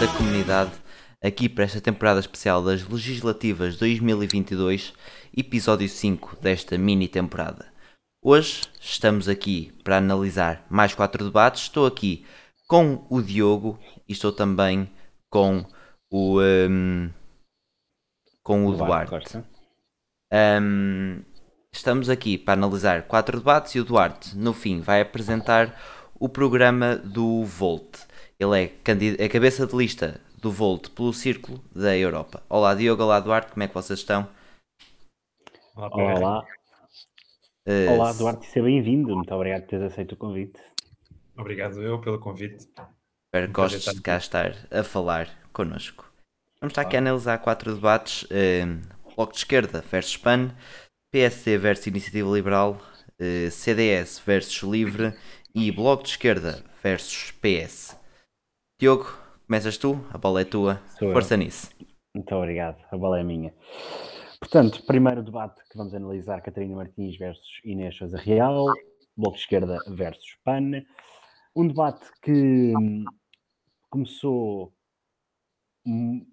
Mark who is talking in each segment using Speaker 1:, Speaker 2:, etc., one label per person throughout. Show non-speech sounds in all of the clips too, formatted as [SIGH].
Speaker 1: da comunidade aqui para esta temporada especial das Legislativas 2022, episódio 5 desta mini temporada. Hoje estamos aqui para analisar mais quatro debates. Estou aqui com o Diogo e estou também com o um, com o Duarte. Um, estamos aqui para analisar quatro debates e o Duarte, no fim, vai apresentar o programa do Volt. Ele é a cabeça de lista do Volt pelo Círculo da Europa. Olá Diogo, olá Duarte, como é que vocês estão?
Speaker 2: Olá. Olá, uh, olá Duarte, seja bem-vindo. Muito obrigado por teres aceito o convite.
Speaker 3: Obrigado eu pelo convite.
Speaker 1: Espero que gostes de cá estar a falar connosco. Vamos estar aqui a analisar quatro debates: uh, Bloco de Esquerda versus PAN, PSC versus Iniciativa Liberal, uh, CDS versus Livre e Bloco de Esquerda versus PS. Diogo, começas tu, a bola é tua, Sou força eu. nisso.
Speaker 2: Muito obrigado, a bola é minha. Portanto, primeiro debate que vamos analisar, Catarina Martins versus Inês Sousa Real, Bloco de Esquerda versus PAN. Um debate que hum, começou um,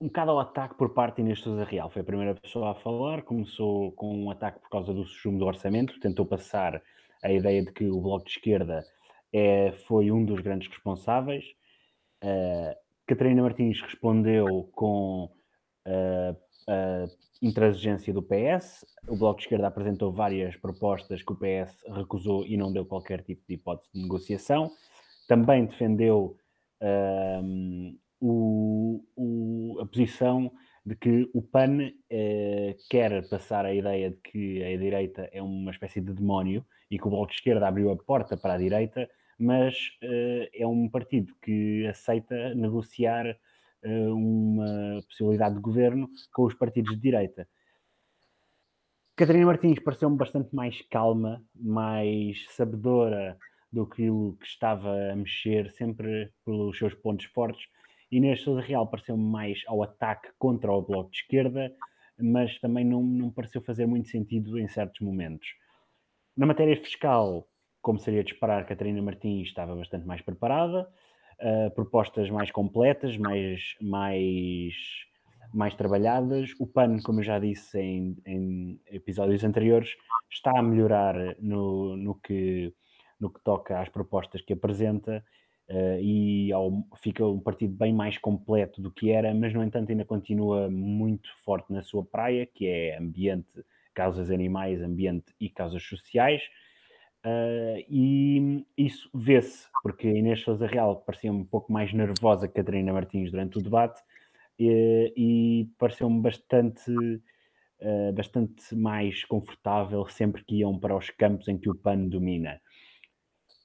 Speaker 2: um bocado ao ataque por parte de Inês Sousa Real. Foi a primeira pessoa a falar, começou com um ataque por causa do sumo do orçamento, tentou passar a ideia de que o Bloco de Esquerda é, foi um dos grandes responsáveis. Uh, Catarina Martins respondeu com uh, a intransigência do PS. O Bloco de Esquerda apresentou várias propostas que o PS recusou e não deu qualquer tipo de hipótese de negociação. Também defendeu uh, o, o, a posição de que o PAN eh, quer passar a ideia de que a direita é uma espécie de demónio e que o Bloco de Esquerda abriu a porta para a direita, mas eh, é um partido que aceita negociar eh, uma possibilidade de governo com os partidos de direita. Catarina Martins pareceu-me bastante mais calma, mais sabedora do que estava a mexer, sempre pelos seus pontos fortes, Inês Sousa Real pareceu mais ao ataque contra o Bloco de Esquerda, mas também não, não pareceu fazer muito sentido em certos momentos. Na matéria fiscal, como seria de esperar, Catarina Martins estava bastante mais preparada, uh, propostas mais completas, mais, mais, mais trabalhadas. O PAN, como eu já disse em, em episódios anteriores, está a melhorar no, no, que, no que toca às propostas que apresenta Uh, e ao, fica um partido bem mais completo do que era, mas no entanto ainda continua muito forte na sua praia, que é ambiente, causas animais, ambiente e causas sociais. Uh, e isso vê-se, porque Inês Souza Real parecia um pouco mais nervosa que Catarina Martins durante o debate e, e pareceu-me bastante, uh, bastante mais confortável sempre que iam para os campos em que o PAN domina.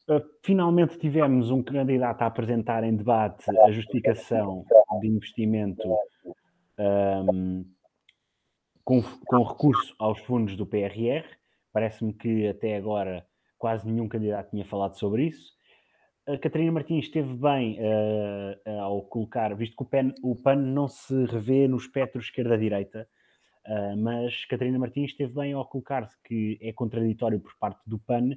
Speaker 2: Uh, finalmente tivemos um candidato a apresentar em debate a justificação de investimento um, com, com, recurso aos fundos do PRR. Parece-me que até agora quase nenhum candidato tinha falado sobre isso. A Catarina Martins esteve bem uh, ao colocar, visto que o PAN, o PAN não se revê no espectro esquerda-direita, uh, mas Catarina Martins esteve bem ao colocar-se que é contraditório por parte do PAN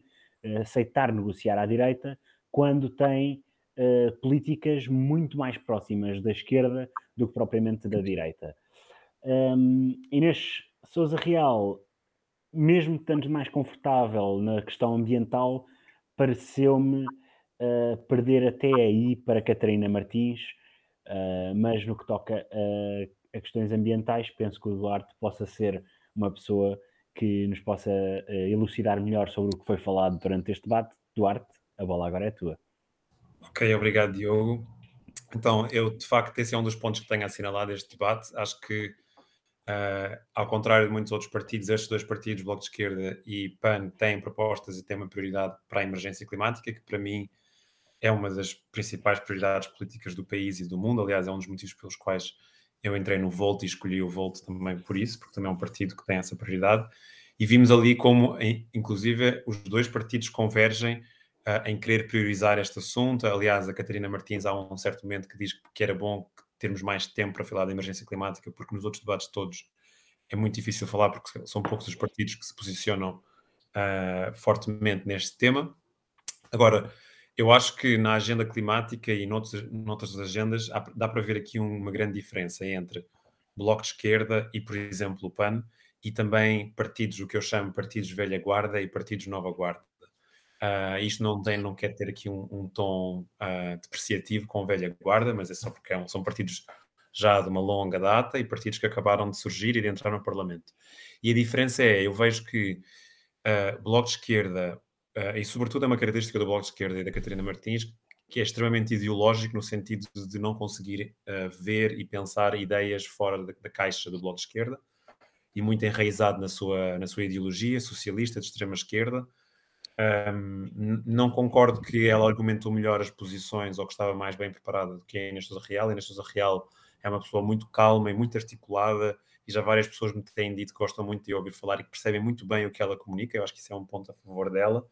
Speaker 2: aceitar negociar à direita quando tem uh, políticas muito mais próximas da esquerda do que propriamente da direita. Um, Inês Souza Real, mesmo estando mais confortável na questão ambiental, pareceu-me uh, perder até aí para Catarina Martins, uh, mas no que toca a, a questões ambientais, penso que o Duarte possa ser uma pessoa que nos possa uh, elucidar melhor sobre o que foi falado durante este debate. Duarte, a bola agora é tua.
Speaker 3: Ok, obrigado, Diogo. Então, eu de facto, esse é um dos pontos que tenho assinalado este debate. Acho que, uh, ao contrário de muitos outros partidos, estes dois partidos, Bloco de Esquerda e PAN, têm propostas e têm uma prioridade para a emergência climática, que para mim é uma das principais prioridades políticas do país e do mundo. Aliás, é um dos motivos pelos quais eu entrei no Volt e escolhi o Volt também por isso, porque também é um partido que tem essa prioridade. E vimos ali como, inclusive, os dois partidos convergem uh, em querer priorizar este assunto. Aliás, a Catarina Martins, há um certo momento que diz que era bom termos mais tempo para falar da emergência climática, porque nos outros debates todos é muito difícil falar, porque são poucos os partidos que se posicionam uh, fortemente neste tema. Agora, eu acho que na agenda climática e noutras, noutras agendas há, dá para ver aqui uma grande diferença entre Bloco de Esquerda e, por exemplo, o PAN, e também partidos, o que eu chamo partidos velha guarda e partidos nova guarda. Uh, isto não, tem, não quer ter aqui um, um tom uh, depreciativo com velha guarda, mas é só porque é são partidos já de uma longa data e partidos que acabaram de surgir e de entrar no Parlamento. E a diferença é, eu vejo que uh, Bloco de Esquerda, e sobretudo é uma característica do Bloco de Esquerda e da Catarina Martins, que é extremamente ideológico no sentido de não conseguir ver e pensar ideias fora da, da caixa do Bloco de Esquerda e muito enraizado na sua, na sua ideologia socialista de extrema esquerda, um, não concordo que ela argumentou melhor as posições ou que estava mais bem preparada do que a Inês Sousa Real. A Inês Sousa Real é uma pessoa muito calma e muito articulada e já várias pessoas me têm dito que gostam muito de ouvir falar e que percebem muito bem o que ela comunica. Eu acho que isso é um ponto a favor dela.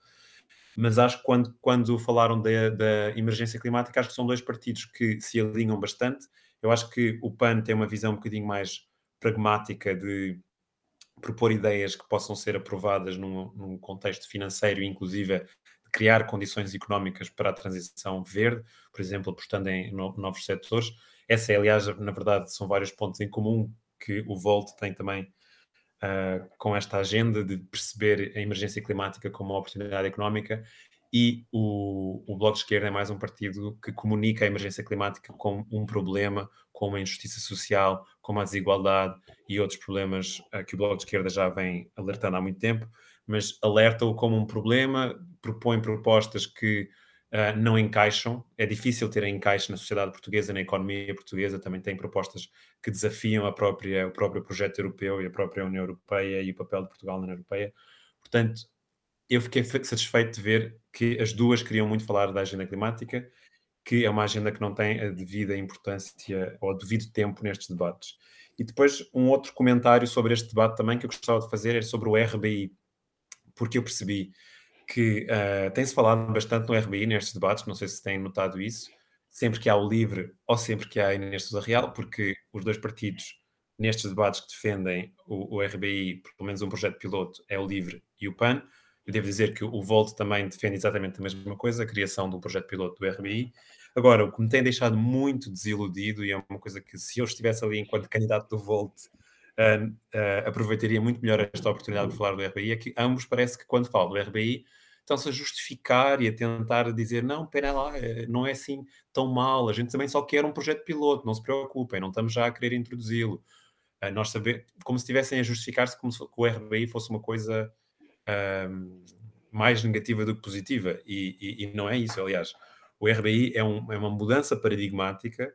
Speaker 3: Mas acho que quando, quando falaram da, da emergência climática, acho que são dois partidos que se alinham bastante. Eu acho que o PAN tem uma visão um bocadinho mais pragmática de propor ideias que possam ser aprovadas num, num contexto financeiro inclusive, criar condições económicas para a transição verde, por exemplo, apostando em novos setores. Essa, é, aliás, na verdade, são vários pontos em comum que o Volt tem também uh, com esta agenda de perceber a emergência climática como uma oportunidade económica e o, o Bloco de Esquerda é mais um partido que comunica a emergência climática como um problema, como a injustiça social, como a desigualdade e outros problemas uh, que o Bloco de Esquerda já vem alertando há muito tempo, mas alerta-o como um problema, propõe propostas que uh, não encaixam. É difícil ter encaixe na sociedade portuguesa, na economia portuguesa, também tem propostas que desafiam a própria, o próprio projeto europeu e a própria União Europeia e o papel de Portugal na União Europeia. Portanto, eu fiquei satisfeito de ver que as duas queriam muito falar da agenda climática, que é uma agenda que não tem a devida importância ou devido tempo nestes debates. E depois, um outro comentário sobre este debate também que eu gostava de fazer é sobre o RBI, porque eu percebi que uh, tem-se falado bastante no RBI nestes debates, não sei se têm notado isso, sempre que há o LIVRE ou sempre que há a Inês Sousa Real, porque os dois partidos nestes debates que defendem o, o RBI, pelo menos um projeto piloto, é o LIVRE e o PAN, eu devo dizer que o Volt também defende exatamente a mesma coisa, a criação de um projeto piloto do RBI. Agora, o que me tem deixado muito desiludido, e é uma coisa que se eu estivesse ali enquanto candidato do Volt, uh, uh, aproveitaria muito melhor esta oportunidade de falar do RBI, é que ambos parece que quando falam do RBI estão-se a justificar e a tentar dizer não, pera lá, eh, não é assim tão mal, a gente também só quer um projeto piloto, não se preocupem, não estamos já a querer introduzi-lo. Uh, nós saber, como se estivessem a justificar-se como se o RBI fosse uma coisa mais negativa do que positiva. E, e, e, não é isso, aliás. O RBI é, um, é uma mudança paradigmática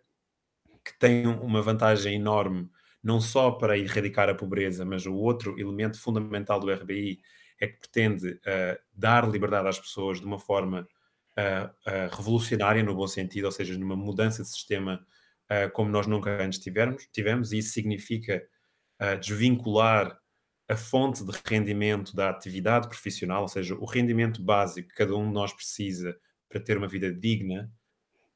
Speaker 3: que tem uma vantagem enorme, não só para erradicar a pobreza, mas o outro elemento fundamental do RBI é que pretende uh, dar liberdade às pessoas de uma forma uh, uh, revolucionária, no bom sentido, ou seja, numa mudança de sistema como nós nunca antes tivemos, tivemos, e isso significa desvincular a fonte de rendimento da atividade profissional, ou seja, o rendimento básico que cada um de nós precisa para ter uma vida digna,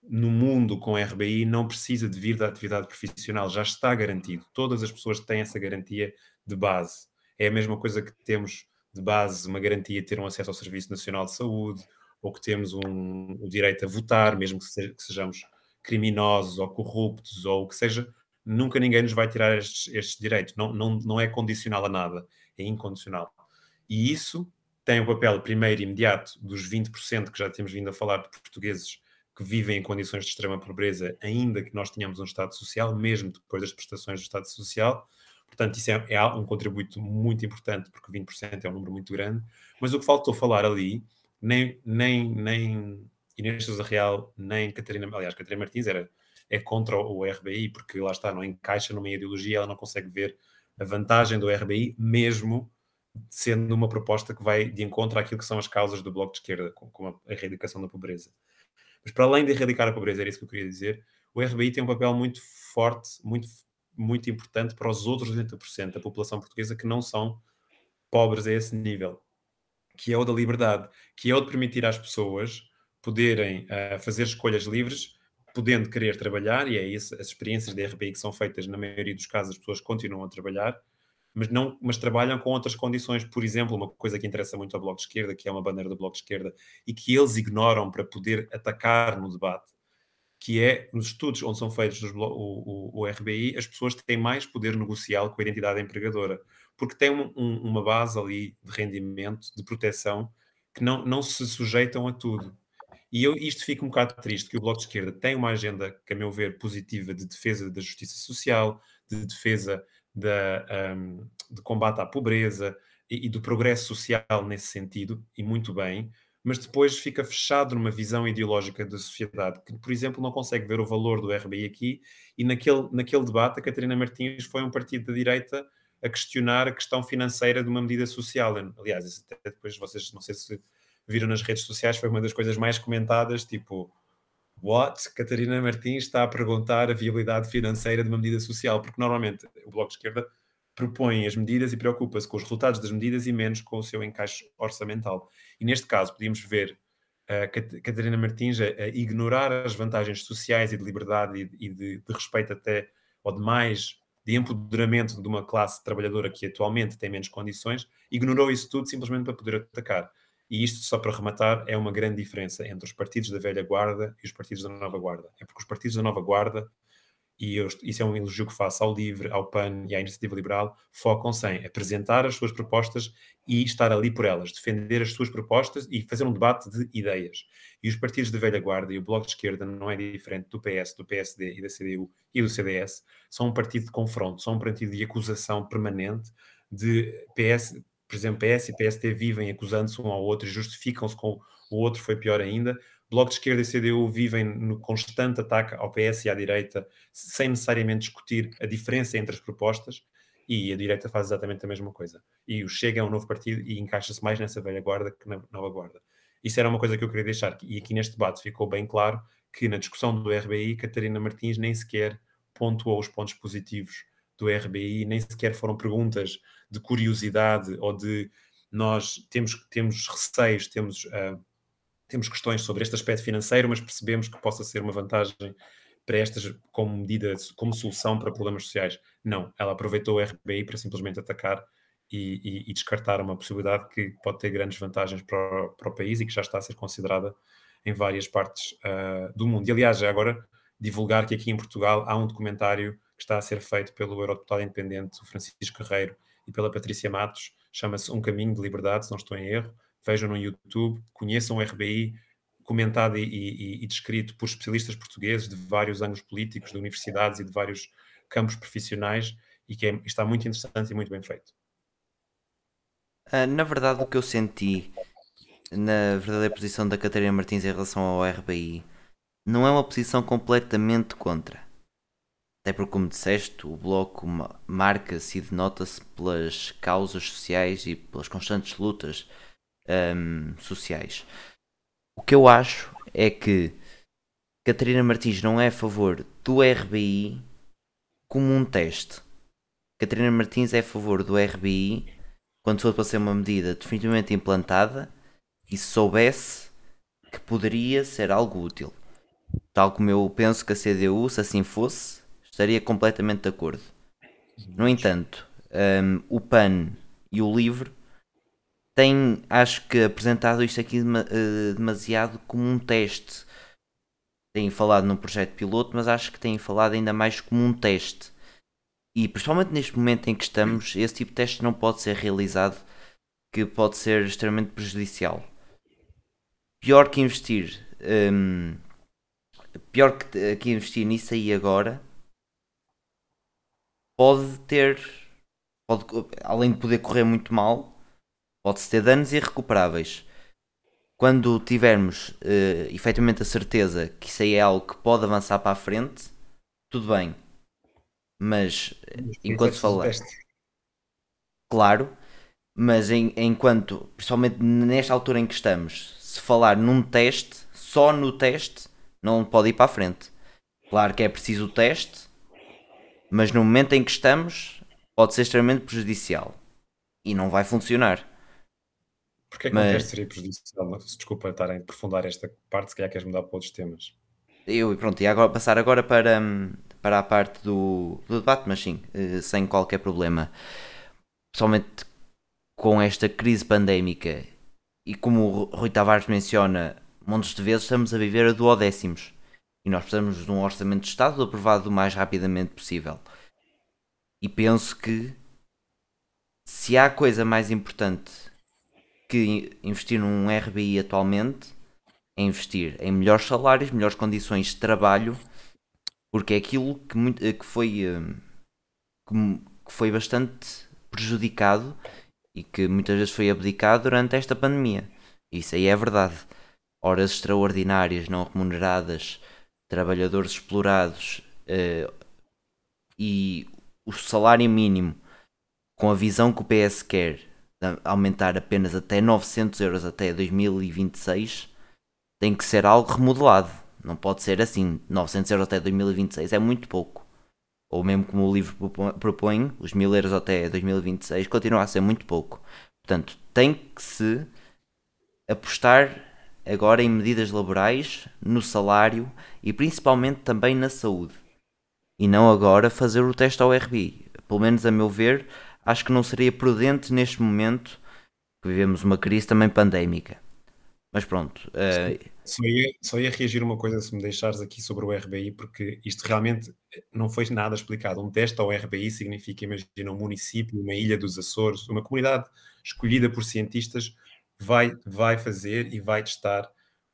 Speaker 3: no mundo com RBI não precisa de vir da atividade profissional, já está garantido. Todas as pessoas têm essa garantia de base. É a mesma coisa que temos de base uma garantia de ter um acesso ao Serviço Nacional de Saúde, ou que temos um, o direito a votar, mesmo que, sejamos criminosos ou corruptos, ou o que seja, nunca ninguém nos vai tirar estes, estes direitos. Não, não, não é condicional a nada, é incondicional. E isso tem o papel, primeiro, imediato, dos 20% que já temos vindo a falar de portugueses que vivem em condições de extrema pobreza, ainda que nós tenhamos um Estado Social, mesmo depois das prestações do Estado Social. Portanto, isso é, é um contributo muito importante, porque 20% é um número muito grande. Mas o que faltou falar ali, nem, nem, nem Inês Sousa Real, nem Catarina, aliás, Catarina Martins era é contra o RBI, porque lá está, não encaixa numa ideologia, ela não consegue ver a vantagem do RBI, mesmo sendo uma proposta que vai de encontro àquilo que são as causas do Bloco de Esquerda, como a erradicação da pobreza. Mas para além de erradicar a pobreza, era isso que eu queria dizer, o RBI tem um papel muito forte, muito, muito importante para os outros 80% da população portuguesa que não são pobres a esse nível, que é o da liberdade, que é o de permitir às pessoas poderem uh, fazer escolhas livres podendo querer trabalhar, e é isso, as experiências de RBI que são feitas, na maioria dos casos, as pessoas continuam a trabalhar, mas, não, mas trabalham com outras condições. Por exemplo, uma coisa que interessa muito ao Bloco de Esquerda, que é uma bandeira do Bloco de Esquerda, e que eles ignoram para poder atacar no debate, que é nos estudos onde são feitos o, o, o, RBI, as pessoas têm mais poder negocial com a identidade empregadora, porque têm um, um, uma base ali de rendimento, de proteção, que não, não se sujeitam a tudo. E eu, isto fica um bocado triste, que o Bloco de Esquerda tem uma agenda, que a meu ver, positiva de defesa da justiça social, de defesa da, um, de combate à pobreza e, e, do progresso social nesse sentido, e muito bem, mas depois fica fechado numa visão ideológica da sociedade, que, por exemplo, não consegue ver o valor do RBI aqui, e naquele, naquele debate a Catarina Martins foi um partido da direita a questionar a questão financeira de uma medida social. Aliás, até depois vocês, não sei se viram nas redes sociais, foi uma das coisas mais comentadas, tipo, what? Catarina Martins está a perguntar a viabilidade financeira de uma medida social, porque normalmente o Bloco de Esquerda propõe as medidas e preocupa-se com os resultados das medidas e menos com o seu encaixe orçamental. E neste caso, podíamos ver a Catarina Martins a, a, ignorar as vantagens sociais e de liberdade e, e de, de, respeito até, ou de mais, de empoderamento de uma classe trabalhadora que atualmente tem menos condições, ignorou isso tudo simplesmente para poder atacar. E isto, só para rematar, é uma grande diferença entre os partidos da velha guarda e os partidos da nova guarda. É porque os partidos da nova guarda e eu, isso é um elogio que faço ao LIVRE, ao PAN e à Iniciativa Liberal, focam-se em apresentar as suas propostas e estar ali por elas, defender as suas propostas e fazer um debate de ideias. E os partidos da velha guarda e o Bloco de Esquerda não é diferente do PS, do PSD e da CDU e do CDS, são um partido de confronto, são um partido de acusação permanente de PS, por exemplo, PS e PSD vivem acusando-se um ao outro e justificam-se com o outro foi pior ainda, Bloco de Esquerda e CDU vivem no constante ataque ao PS e à direita, sem necessariamente discutir a diferença entre as propostas, e a direita faz exatamente a mesma coisa. E o Chega é um novo partido e encaixa-se mais nessa velha guarda que na nova guarda. Isso era uma coisa que eu queria deixar, e aqui neste debate ficou bem claro que na discussão do RBI, Catarina Martins nem sequer pontuou os pontos positivos do RBI, nem sequer foram perguntas de curiosidade ou de nós temos, temos receios, temos uh, temos questões sobre este aspecto financeiro, mas percebemos que possa ser uma vantagem para estas como medida, como solução para problemas sociais. Não, ela aproveitou o RBI para simplesmente atacar e, e, e descartar uma possibilidade que pode ter grandes vantagens para o, para o, país e que já está a ser considerada em várias partes uh, do mundo. E aliás, agora divulgar que aqui em Portugal há um documentário que está a ser feito pelo eurodeputado independente Francisco Guerreiro e pela Patrícia Matos, chama-se Um Caminho de Liberdade, se não estou em erro, vejam no YouTube, conheçam o RBI, comentado e, e, e, descrito por especialistas portugueses de vários ângulos políticos, de universidades e de vários campos profissionais, e que é, está muito interessante e muito bem feito.
Speaker 1: Uh, na verdade, o que eu senti na verdadeira posição da Catarina Martins em relação ao RBI não é uma posição completamente contra. Até porque, como disseste, o Bloco marca-se e denota-se pelas causas sociais e pelas constantes lutas um, sociais. O que eu acho é que Catarina Martins não é a favor do RBI como um teste. Catarina Martins é a favor do RBI quando for para ser uma medida definitivamente implantada e se soubesse que poderia ser algo útil. Tal como eu penso que a CDU, se assim fosse, estaria completamente de acordo. No entanto, um, o PAN e o LIVRE tem, acho que, apresentado isto aqui eh, demasiado como um teste. Têm falado num projeto piloto, mas acho que têm falado ainda mais como um teste. E principalmente neste momento em que estamos, esse tipo de teste não pode ser realizado, que pode ser extremamente prejudicial. Pior que investir, hum, pior que, que investir nisso aí agora, pode ter, pode, além de poder correr muito mal, Pode-se ter danos irrecuperáveis. Quando tivermos uh, efetivamente a certeza que isso aí é algo que pode avançar para a frente, tudo bem. Mas enquanto se falar. Claro, mas em, enquanto, principalmente nesta altura em que estamos, se falar num teste, só no teste, não pode ir para a frente. Claro que é preciso o teste, mas no momento em que estamos, pode ser extremamente prejudicial e não vai funcionar.
Speaker 3: Porque é que Mas... seria prejudicial? Desculpa estar a aprofundar esta parte, se calhar queres mudar para outros temas.
Speaker 1: Eu, pronto, e agora passar agora para, hum, para a parte do, do debate, mas sim, eh, sem qualquer problema. Principalmente com esta crise pandémica e como o Rui Tavares menciona, montes de vezes estamos a viver a duodécimos e nós precisamos de um orçamento de Estado aprovado o mais rapidamente possível. E penso que se há coisa mais importante que investir num RBI atualmente é investir em melhores salários, melhores condições de trabalho, porque é aquilo que, muito, que foi hum, que foi bastante prejudicado e que muitas vezes foi abdicado durante esta pandemia. Isso aí é verdade. Horas extraordinárias, não remuneradas, trabalhadores explorados uh, e o salário mínimo com a visão que o PS quer aumentar apenas até 900 euros até 2026 tem que ser algo remodelado. Não pode ser assim. 900 euros até 2026 é muito pouco. Ou mesmo como o livro propõe, os 1000 euros até 2026 continua a ser muito pouco. Portanto, tem que se apostar agora em medidas laborais, no salário e principalmente também na saúde. E não agora fazer o teste ao RBI. Pelo menos a meu ver, acho que não seria prudente neste momento que vivemos uma crise também pandémica. Mas pronto. Uh...
Speaker 3: Só, ia, só ia reagir uma coisa se me deixares aqui sobre o RBI, porque isto realmente não foi nada explicado. Um teste ao RBI significa, imagina, um município, uma ilha dos Açores, uma comunidade escolhida por cientistas vai, vai fazer e vai testar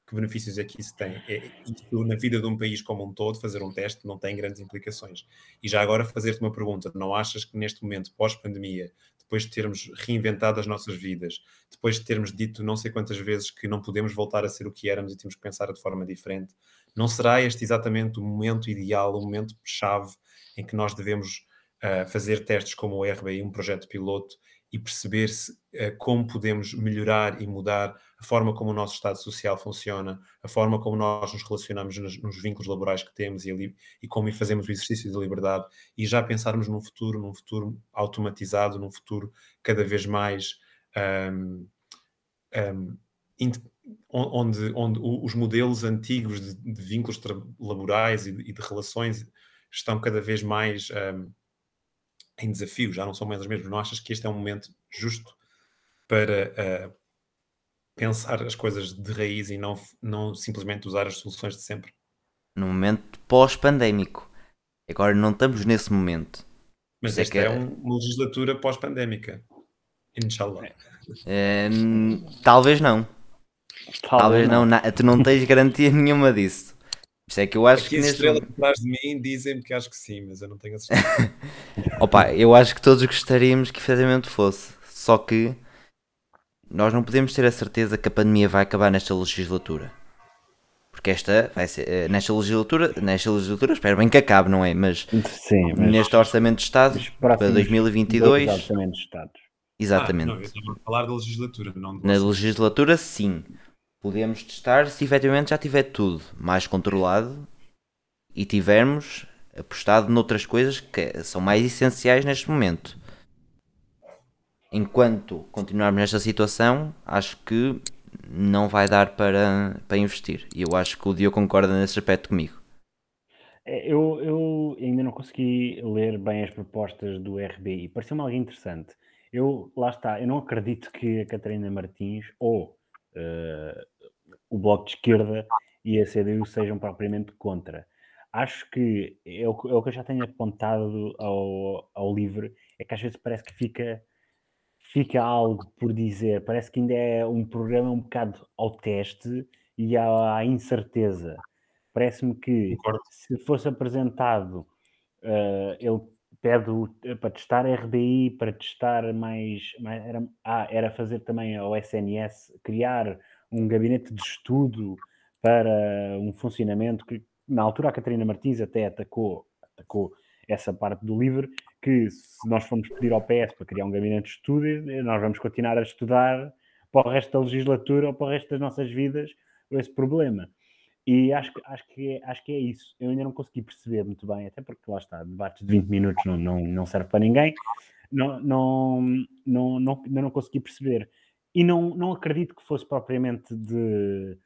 Speaker 3: que benefícios é que isso tem. É, isso, na vida de um país como um todo, fazer um teste não tem grandes implicações. E já agora fazer-te uma pergunta: não achas que neste momento, pós-pandemia, depois de termos reinventado as nossas vidas, depois de termos dito não sei quantas vezes que não podemos voltar a ser o que éramos e temos que pensar de forma diferente, não será este exatamente o momento ideal, o momento chave em que nós devemos uh, fazer testes como o RBI, um projeto piloto, e perceber se, uh, como podemos melhorar e mudar a forma como o nosso Estado Social funciona, a forma como nós nos relacionamos nos, nos vínculos laborais que temos e, ali, e como fazemos o exercício de liberdade e já pensarmos num futuro, num futuro automatizado, num futuro cada vez mais um, um, onde, onde os modelos antigos de, de vínculos laborais e de, e de, relações estão cada vez mais um, em desafio, já não são mais os mesmos. Não achas que este é um momento justo para uh, pensar as coisas de raiz e não, não simplesmente usar as soluções de sempre?
Speaker 1: No momento pós-pandémico. Agora não estamos nesse momento.
Speaker 3: Mas é esta é, é uma legislatura pós-pandémica. Inshallah.
Speaker 1: É, talvez não. Talvez, talvez não. não. Tu não tens garantia [LAUGHS] nenhuma disso. Isto é que eu acho
Speaker 3: Aqui
Speaker 1: que.
Speaker 3: As estrelas atrás de mim dizem-me que acho que sim, mas eu não tenho a certeza. [LAUGHS]
Speaker 1: Opa, eu acho que todos gostaríamos que efetivamente fosse. Só que nós não podemos ter a certeza que a pandemia vai acabar nesta legislatura. Porque esta vai ser. Eh, nesta legislatura, nesta legislatura, espero bem que acabe, não é? Mas,
Speaker 2: sim, mas
Speaker 1: neste Orçamento de Estado para 2022.
Speaker 2: Orçamentos de Estado.
Speaker 1: Exatamente. Ah,
Speaker 3: não, eu estava a falar da legislatura, não
Speaker 1: Na legislatura, sim podemos testar se efetivamente já tiver tudo mais controlado e tivermos apostado noutras coisas que são mais essenciais neste momento. Enquanto continuarmos nesta situação, acho que não vai dar para, para investir. E eu acho que o Dio concorda nesse aspecto comigo.
Speaker 2: É, eu, eu ainda não consegui ler bem as propostas do RBI. Pareceu-me algo interessante. Eu, lá está, eu não acredito que a Catarina Martins ou uh, o Bloco de Esquerda e a CDU sejam propriamente contra. Acho que é o, é o que eu já tenho apontado ao, ao livro, é que às vezes parece que fica, fica algo por dizer, parece que ainda é um programa um bocado ao teste e à, à incerteza. Parece-me que Concordo. se fosse apresentado, uh, ele pede o, para testar RBI, para testar mais. mais era, ah, era fazer também ao SNS, criar um gabinete de estudo para um funcionamento que, na altura, a Catarina Martins até atacou, atacou essa parte do livro, que se nós formos pedir ao PS para criar um gabinete de estudo, nós vamos continuar a estudar para o resto da legislatura ou para o resto das nossas vidas esse problema. E acho, acho, que é, acho que é isso. Eu ainda não consegui perceber muito bem, até porque lá está, debates de 20 minutos não, não, não serve para ninguém. Não, não, não, não, não consegui perceber e não, não acredito que fosse propriamente de.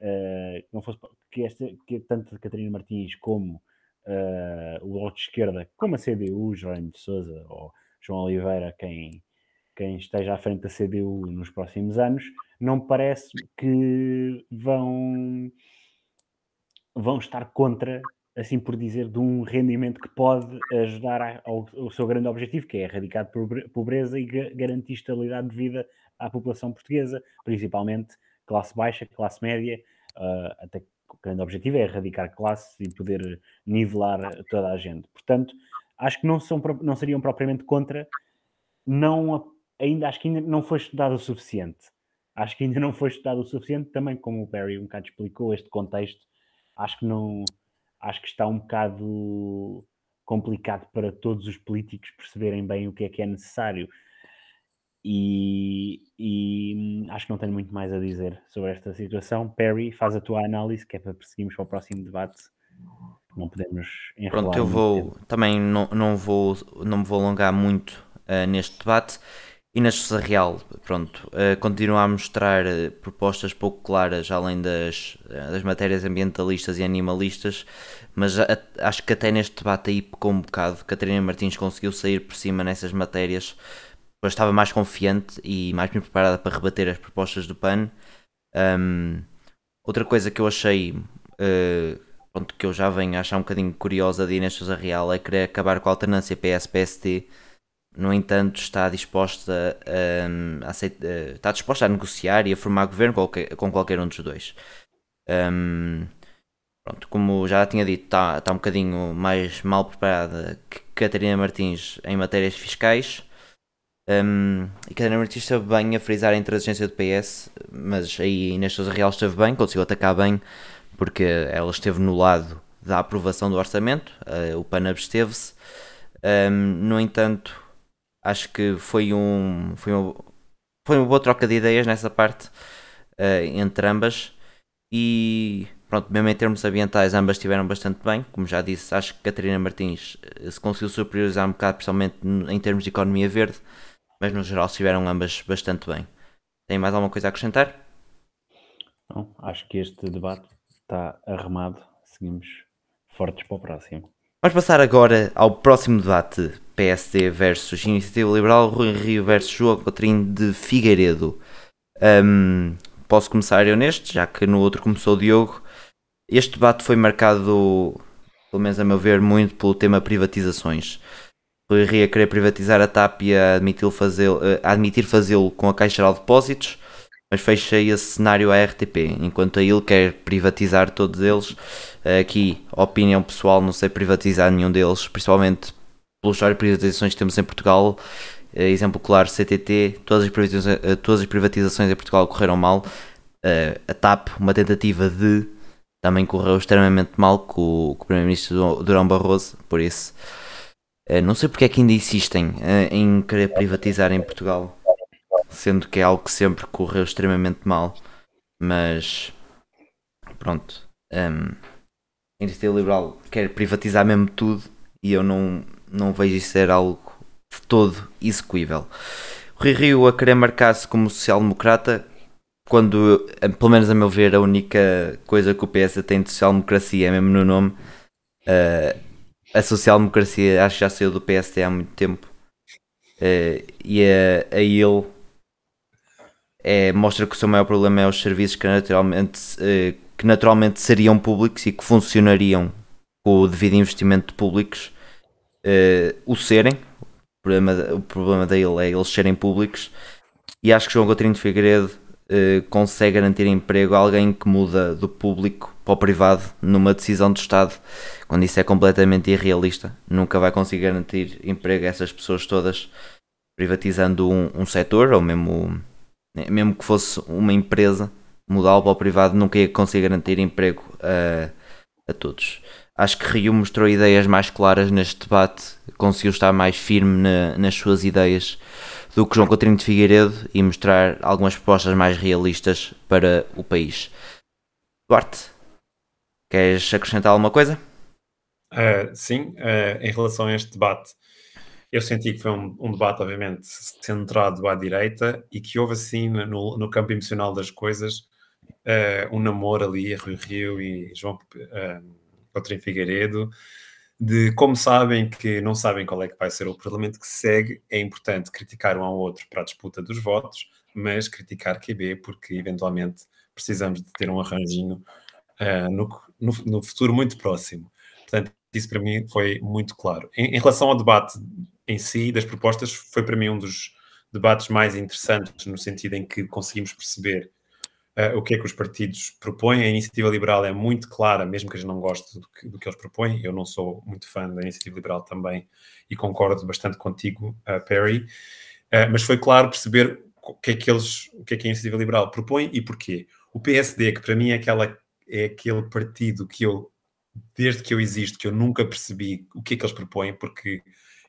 Speaker 2: Uh, não fosse, que, esta, que tanto Catarina Martins como uh, o Bloco de Esquerda, como a CDU, Jerónimo de Souza ou João Oliveira, quem, quem esteja à frente da CDU nos próximos anos, não parece que vão, vão estar contra, assim por dizer, de um rendimento que pode ajudar ao, ao seu grande objetivo, que é erradicar pobreza e garantir estabilidade de vida à população portuguesa, principalmente classe baixa, classe média, uh, até grande objetivo é erradicar classes e poder nivelar toda a gente. Portanto, acho que não, são, não seriam propriamente contra, não, ainda acho que ainda não foi estudado o suficiente. Acho que ainda não foi estudado o suficiente, também como o Barry um bocado explicou este contexto, acho que não acho que está um bocado complicado para todos os políticos perceberem bem o que é que é necessário. E, e, hum, acho que não tenho muito mais a dizer sobre esta situação. Perry, faz a tua análise, que é para perseguirmos para o próximo debate. Não podemos
Speaker 1: Pronto, eu vou tempo. também não, não, vou, não me vou alongar muito uh, neste debate. E na Justiça Real, pronto, uh, continua a mostrar uh, propostas pouco claras, além das, das matérias ambientalistas e animalistas, mas a, acho que até neste debate aí pecou um bocado. Catarina Martins conseguiu sair por cima nessas matérias eu estava mais confiante e mais bem preparada para rebater as propostas do PAN. Um, outra coisa que eu achei, uh, pronto, que eu já venho a achar um bocadinho curiosa de Inês Sousa Real é querer acabar com a alternância PS-PST. No entanto, está disposta a, a aceitar, uh, está disposta a negociar e a formar governo com qualquer, com qualquer um dos dois. Um, pronto, como já tinha dito, está, está um bocadinho mais mal preparada que Catarina Martins em matérias fiscais. Um, e Catarina Martins esteve bem a frisar a intransigência do PS, mas aí Inês Sousa Real esteve bem, conseguiu atacar bem, porque ela esteve no lado da aprovação do orçamento, uh, o PAN absteve-se. Um, no entanto, acho que foi um foi, um, foi uma boa troca de ideias nessa parte uh, entre ambas e pronto, mesmo em termos ambientais ambas estiveram bastante bem, como já disse, acho que Catarina Martins eh, se conseguiu superiorizar um bocado, principalmente em termos de economia verde, mas no geral estiveram ambas bastante bem. Tem mais alguma coisa a acrescentar?
Speaker 2: Não, acho que este debate está arrumado. Seguimos fortes para o próximo.
Speaker 1: Vamos passar agora ao próximo debate: PSD versus Iniciativa Liberal, Rui Rio versus João Coutinho de Figueiredo. Um, posso começar eu neste, já que no outro começou o Diogo. Este debate foi marcado, pelo menos a meu ver, muito pelo tema privatizações. Rui Rio a querer privatizar a TAP e a admitir fazê-lo admitir fazê com a Caixa Geral de Depósitos, mas fecha esse cenário à RTP, enquanto a ele quer privatizar todos eles. Aqui, opinião pessoal, não sei privatizar nenhum deles, principalmente pelo histórico de privatizações que temos em Portugal. Exemplo claro, CTT, todas as privatizações, todas as privatizações em Portugal correram mal. A TAP, uma tentativa de também correu extremamente mal com, com o Primeiro-Ministro Durão Barroso, por isso eh, não sei porque é que ainda insistem eh, em querer privatizar em Portugal, sendo que é algo que sempre correu extremamente mal. Mas pronto, um, ehm, a iniciativa liberal quer privatizar mesmo tudo e eu não, não vejo isso ser algo de todo execuível. Rui Rio a querer marcar-se como social-democrata, quando, eh, pelo menos a meu ver, a única coisa que o PS tem de social-democracia é mesmo no nome. Uh, a social-democracia acho que já saiu do PSD há muito tempo uh, e a, a ele é, mostra que o seu maior problema é os serviços que naturalmente, uh, que naturalmente seriam públicos e que funcionariam com o devido investimento de públicos uh, o serem. O problema, o problema dele é eles serem públicos. E acho que João Coutinho de Figueiredo uh, consegue garantir emprego a alguém que muda do público para o privado numa decisão do Estado, quando isso é completamente irrealista. Nunca vai conseguir garantir emprego a essas pessoas todas privatizando um, um setor, ou mesmo, mesmo que fosse uma empresa, mudá-lo para o privado, nunca ia conseguir garantir emprego a, a todos. Acho que Rio mostrou ideias mais claras neste debate, conseguiu estar mais firme na, nas suas ideias do que João Coutinho de Figueiredo e mostrar algumas propostas mais realistas para o país. Duarte, Queres acrescentar alguma coisa?
Speaker 3: Uh, sim, uh, em relação a este debate, eu senti que foi um, um, debate, obviamente, centrado à direita e que houve, assim, no, no campo emocional das coisas, uh, um namoro ali, Rui Rio e João uh, Coutinho Figueiredo, de como sabem que não sabem qual é que vai ser o Parlamento que segue, é importante criticar um ao outro para a disputa dos votos, mas criticar QB porque eventualmente precisamos de ter um arranjinho uh, no, no, no, futuro muito próximo. Portanto, isso para mim foi muito claro. Em, em, relação ao debate em si, das propostas, foi para mim um dos debates mais interessantes, no sentido em que conseguimos perceber uh, o que é que os partidos propõem. A iniciativa liberal é muito clara, mesmo que a gente não goste do que, do que eles propõem. Eu não sou muito fã da iniciativa liberal também e concordo bastante contigo, uh, Perry. Uh, mas foi claro perceber o que é que eles, o que é que a iniciativa liberal propõe e porquê. O PSD, que para mim é, aquela, é aquele partido que eu, desde que eu existo, que eu nunca percebi o que é que eles propõem, porque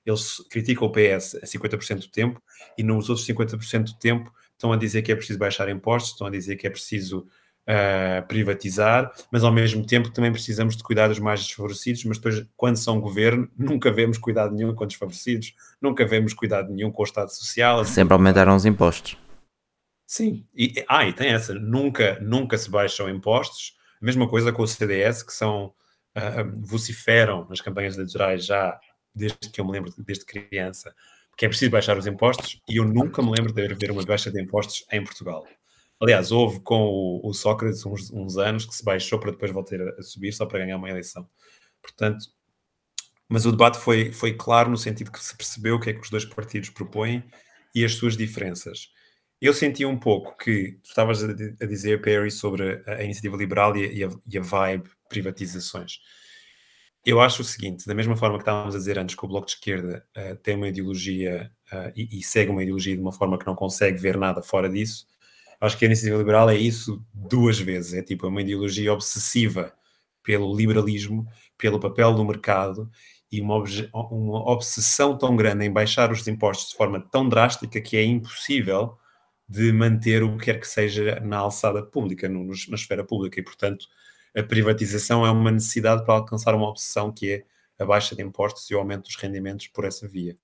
Speaker 3: eles criticam o PS a 50% do tempo e nos outros 50% do tempo estão a dizer que é preciso baixar impostos, estão a dizer que é preciso uh, privatizar, mas ao mesmo tempo também precisamos de cuidar dos mais desfavorecidos, mas depois, quando são governo, [LAUGHS] nunca vemos cuidado nenhum com os desfavorecidos, nunca vemos cuidado nenhum com o Estado Social.
Speaker 1: Sempre aumentaram os impostos.
Speaker 3: Sim, e, ah, e tem essa, nunca, nunca se baixam impostos, a mesma coisa com o CDS, que são, uh, vociferam nas campanhas eleitorais já desde que eu me lembro, desde criança, que é preciso baixar os impostos e eu nunca me lembro de haver uma baixa de impostos em Portugal. Aliás, houve com o, o Sócrates uns, uns, anos que se baixou para depois voltar a, a subir só para ganhar uma eleição. Portanto, mas o debate foi, foi claro no sentido que se percebeu o que é que os dois partidos propõem e as suas diferenças. Eu senti um pouco que tu estavas a, a dizer, Perry, sobre a, a iniciativa liberal e, e, e a vibe privatizações. Eu acho o seguinte, da mesma forma que estávamos a dizer antes que o Bloco de Esquerda uh, tem uma ideologia uh, e, e, segue uma ideologia de uma forma que não consegue ver nada fora disso, acho que a iniciativa liberal é isso duas vezes. É tipo é uma ideologia obsessiva pelo liberalismo, pelo papel do mercado e uma, uma obsessão tão grande em baixar os impostos de forma tão drástica que é impossível de manter o que quer que seja na alçada pública, no, na esfera pública. E, portanto, a privatização é uma necessidade para alcançar uma obsessão que é a baixa de impostos e o aumento dos rendimentos por essa via.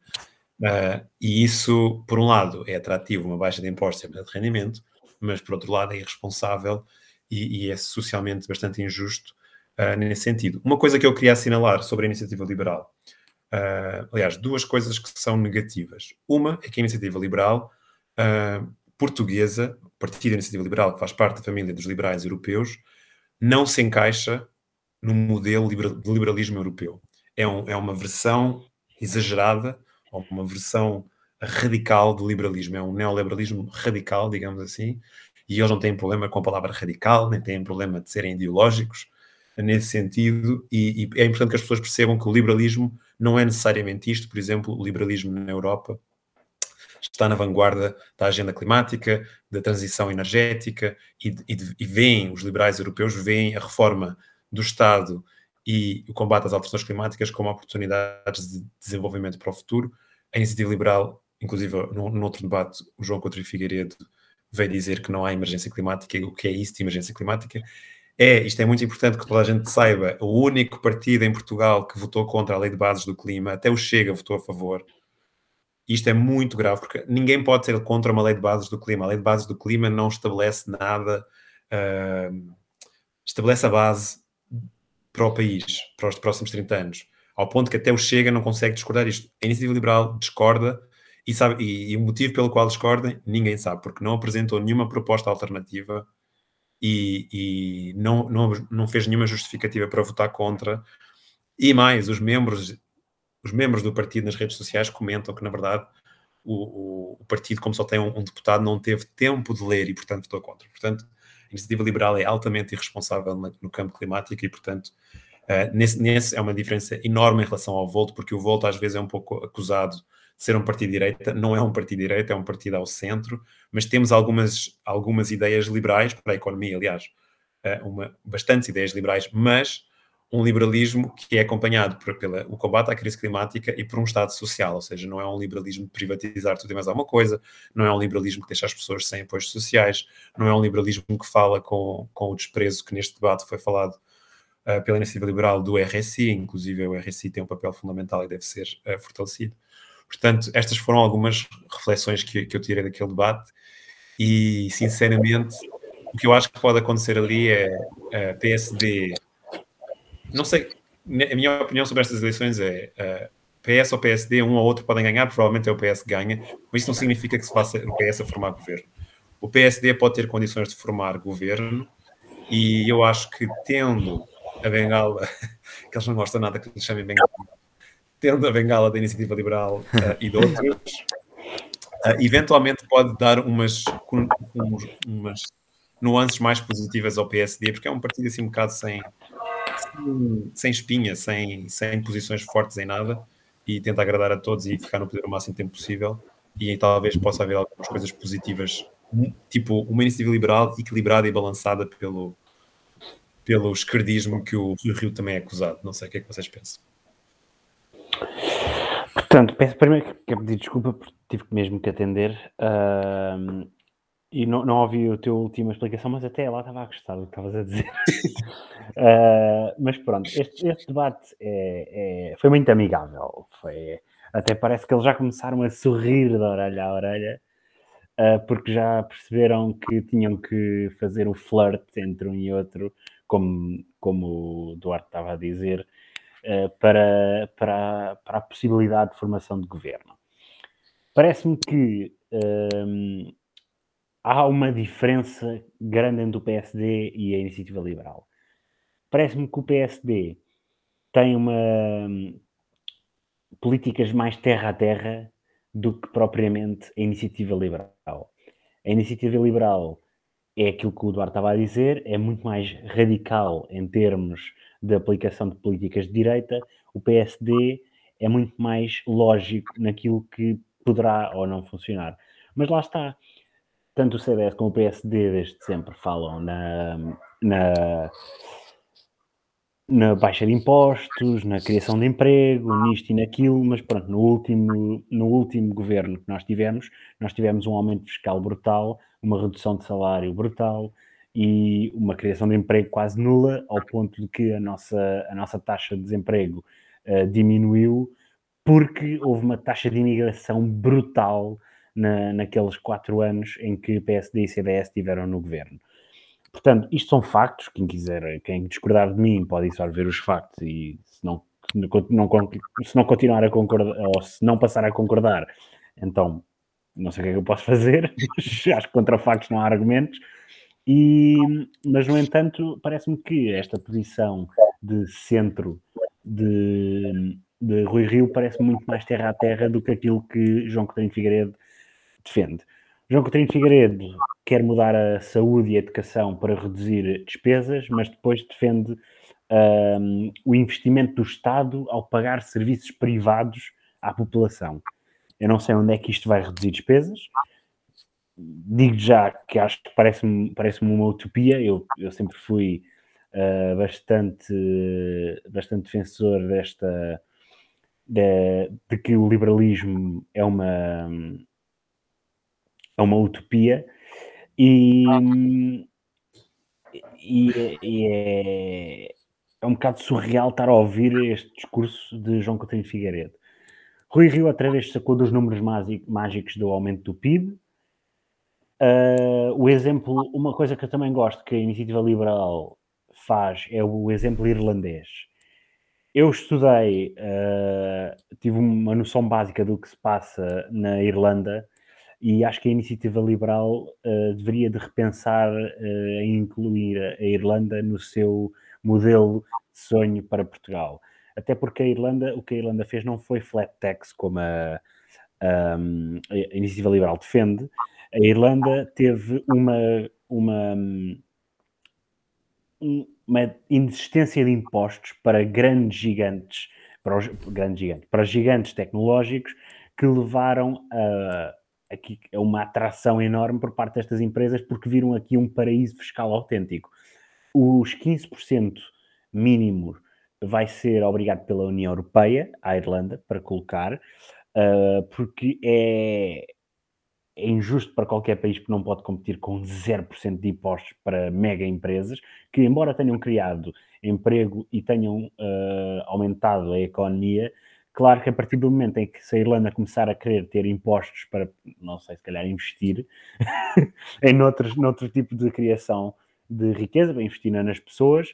Speaker 3: Uh, e isso, por um lado, é atrativo, uma baixa de impostos e aumento de rendimento, mas por outro lado é irresponsável e, e é socialmente bastante injusto uh, nesse sentido. Uma coisa que eu queria assinalar sobre a iniciativa liberal, uh, aliás, duas coisas que são negativas. Uma é que a iniciativa liberal portuguesa, o Partido da Iniciativa Liberal, que faz parte da família dos liberais europeus, não se encaixa no modelo de liberalismo europeu. É, um, é uma versão exagerada, ou uma versão radical do liberalismo. É um neoliberalismo radical, digamos assim, e eles não têm problema com a palavra radical, nem têm problema de serem ideológicos nesse sentido, e, e é importante que as pessoas percebam que o liberalismo não é necessariamente isto. Por exemplo, o liberalismo na Europa está na vanguarda da agenda climática, da transição energética e, e, e veem, os liberais europeus veem a reforma do Estado e o combate às alterações climáticas como oportunidades de desenvolvimento para o futuro. A iniciativa liberal, inclusive no, outro debate, o João Coutinho Figueiredo veio dizer que não há emergência climática e o que é isso de emergência climática. É, isto é muito importante que toda a gente saiba, o único partido em Portugal que votou contra a lei de bases do clima, até o Chega votou a favor, isto é muito grave, porque ninguém pode ser contra uma lei de bases do clima. A lei de bases do clima não estabelece nada, uh, estabelece a base para o país, para os próximos 30 anos, ao ponto que até o Chega não consegue discordar isto. A Iniciativa Liberal discorda e, sabe, e, e o motivo pelo qual discordem, ninguém sabe, porque não apresentou nenhuma proposta alternativa e, e não, não, não fez nenhuma justificativa para votar contra. E mais, os membros os membros do partido nas redes sociais comentam que, na verdade, o, o, o partido, como só tem um, um, deputado, não teve tempo de ler e, portanto, votou contra. Portanto, a iniciativa liberal é altamente irresponsável no, campo climático e, portanto, uh, nesse, nesse, é uma diferença enorme em relação ao Volto, porque o Volto às vezes é um pouco acusado de ser um partido direita, não é um partido direita, é um partido ao centro, mas temos algumas, algumas ideias liberais para a economia, aliás, uh, uma, bastantes ideias liberais, mas um liberalismo que é acompanhado por pela, o combate à crise climática e por um Estado social, ou seja, não é um liberalismo de privatizar tudo e mais alguma coisa, não é um liberalismo que deixa as pessoas sem apoios sociais, não é um liberalismo que fala com, com o desprezo que neste debate foi falado uh, pela iniciativa liberal do RSI, inclusive o RSI tem um papel fundamental e deve ser uh, fortalecido. Portanto, estas foram algumas reflexões que, que eu tirei daquele debate. E, sinceramente, o que eu acho que pode acontecer ali é a PSD não sei, a minha opinião sobre estas eleições é uh, PS ou PSD, um ou outro podem ganhar, provavelmente é o PS que ganha, mas isso não significa que se faça o PS a formar governo. O PSD pode ter condições de formar governo e eu acho que tendo a bengala, [LAUGHS] que eles não gostam nada que lhe chamem bengala, tendo a bengala da iniciativa liberal uh, e de outros, uh, eventualmente pode dar umas, umas nuances mais positivas ao PSD, porque é um partido assim um bocado sem, sem, espinha, sem, sem posições fortes em nada e tenta agradar a todos e ficar no poder o máximo tempo possível. E talvez possa haver algumas coisas positivas, tipo uma iniciativa liberal equilibrada e balançada pelo, pelo esquerdismo que o Rio, Rio também é acusado. Não sei o que é que vocês pensam.
Speaker 2: Portanto, peço primeiro que pedir desculpa porque tive mesmo que atender. Uh, e não, não ouvi a tua última explicação, mas até lá estava a gostar do que estavas a dizer. uh, [LAUGHS] [LAUGHS] mas pronto, este, este debate é, é, foi muito amigável. Foi, até parece que eles já começaram a sorrir de orelha a orelha, uh, porque já perceberam que tinham que fazer o flirt entre um e outro, como, como o Duarte estava a dizer, uh, para, para, para a possibilidade de formação de governo. Parece-me que há uma diferença grande entre o PSD e a Iniciativa Liberal. Parece-me que o PSD tem uma hum, políticas mais terra a terra do que propriamente a Iniciativa Liberal. A Iniciativa Liberal é aquilo que o Eduardo estava a dizer, é muito mais radical em termos de aplicação de políticas de direita. O PSD é muito mais lógico naquilo que poderá ou não funcionar. Mas lá está, tanto o CDS como o PSD desde sempre falam na, na, na baixa de impostos, na criação de emprego, nisto e naquilo, mas pronto, no último, no último governo que nós tivemos, nós tivemos um aumento fiscal brutal, uma redução de salário brutal e uma criação de emprego quase nula, ao ponto de que a nossa, a nossa taxa de desemprego uh, diminuiu porque houve uma taxa de imigração brutal na, naqueles quatro anos em que PSD e CDS estiveram no governo. Portanto, isto são factos. Quem quiser, quem discordar de mim, pode só ver os factos e se não, não, se não continuar a concordar ou se não passar a concordar, então não sei o que é que eu posso [LAUGHS] fazer, acho que contra factos não há argumentos. E, mas, no entanto, parece-me que esta posição de centro de, de Rui Rio parece muito mais terra a terra do que aquilo que João Coutinho Figueiredo defende. João Coutinho Figueiredo quer mudar a saúde e a educação para reduzir despesas, mas depois defende um, o investimento do Estado ao pagar serviços privados à população. Eu não sei onde é que isto vai reduzir despesas. Digo já que acho que parece-me parece uma utopia. Eu, eu sempre fui uh, bastante, bastante defensor desta de, de que o liberalismo é uma é uma utopia e, e, e é, é, um bocado surreal estar a ouvir este discurso de João Coutinho Figueiredo. Rui Rio outra vez sacou dos números mágicos do aumento do PIB. Uh, o exemplo, uma coisa que eu também gosto que a Iniciativa Liberal faz é o exemplo irlandês. Eu estudei, uh, tive uma noção básica do que se passa na Irlanda e acho que a iniciativa liberal uh, deveria de repensar uh, em incluir a Irlanda no seu modelo de sonho para Portugal. Até porque a Irlanda, o que a Irlanda fez não foi flat tax como a, a iniciativa liberal defende. A Irlanda teve uma, uma, uma inexistência de impostos para grandes gigantes, para os grandes gigantes, para gigantes tecnológicos que levaram a aqui é uma atração enorme por parte destas empresas porque viram aqui um paraíso fiscal autêntico. Os 15% mínimo vai ser obrigado pela União Europeia, à Irlanda, para colocar, uh, porque é, é, injusto para qualquer país que não pode competir com 0% de impostos para mega empresas, que embora tenham criado emprego e tenham uh, aumentado a economia, Claro que a partir do momento em que se a Irlanda começar a querer ter impostos para, não sei, se calhar investir [LAUGHS] em noutros, noutro tipo de criação de riqueza, investir nas pessoas,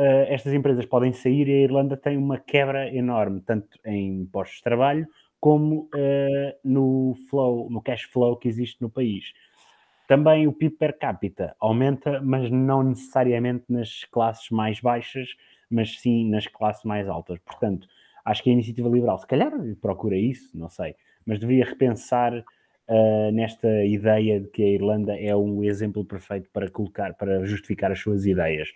Speaker 2: uh, estas empresas podem sair e a Irlanda tem uma quebra enorme, tanto em postos de trabalho como uh, no flow, no cash flow que existe no país. Também o PIB per capita aumenta, mas não necessariamente nas classes mais baixas, mas sim nas classes mais altas. Portanto, acho que a iniciativa liberal, se calhar procura isso, não sei, mas devia repensar uh, nesta ideia de que a Irlanda é um exemplo perfeito para colocar, para justificar as suas ideias.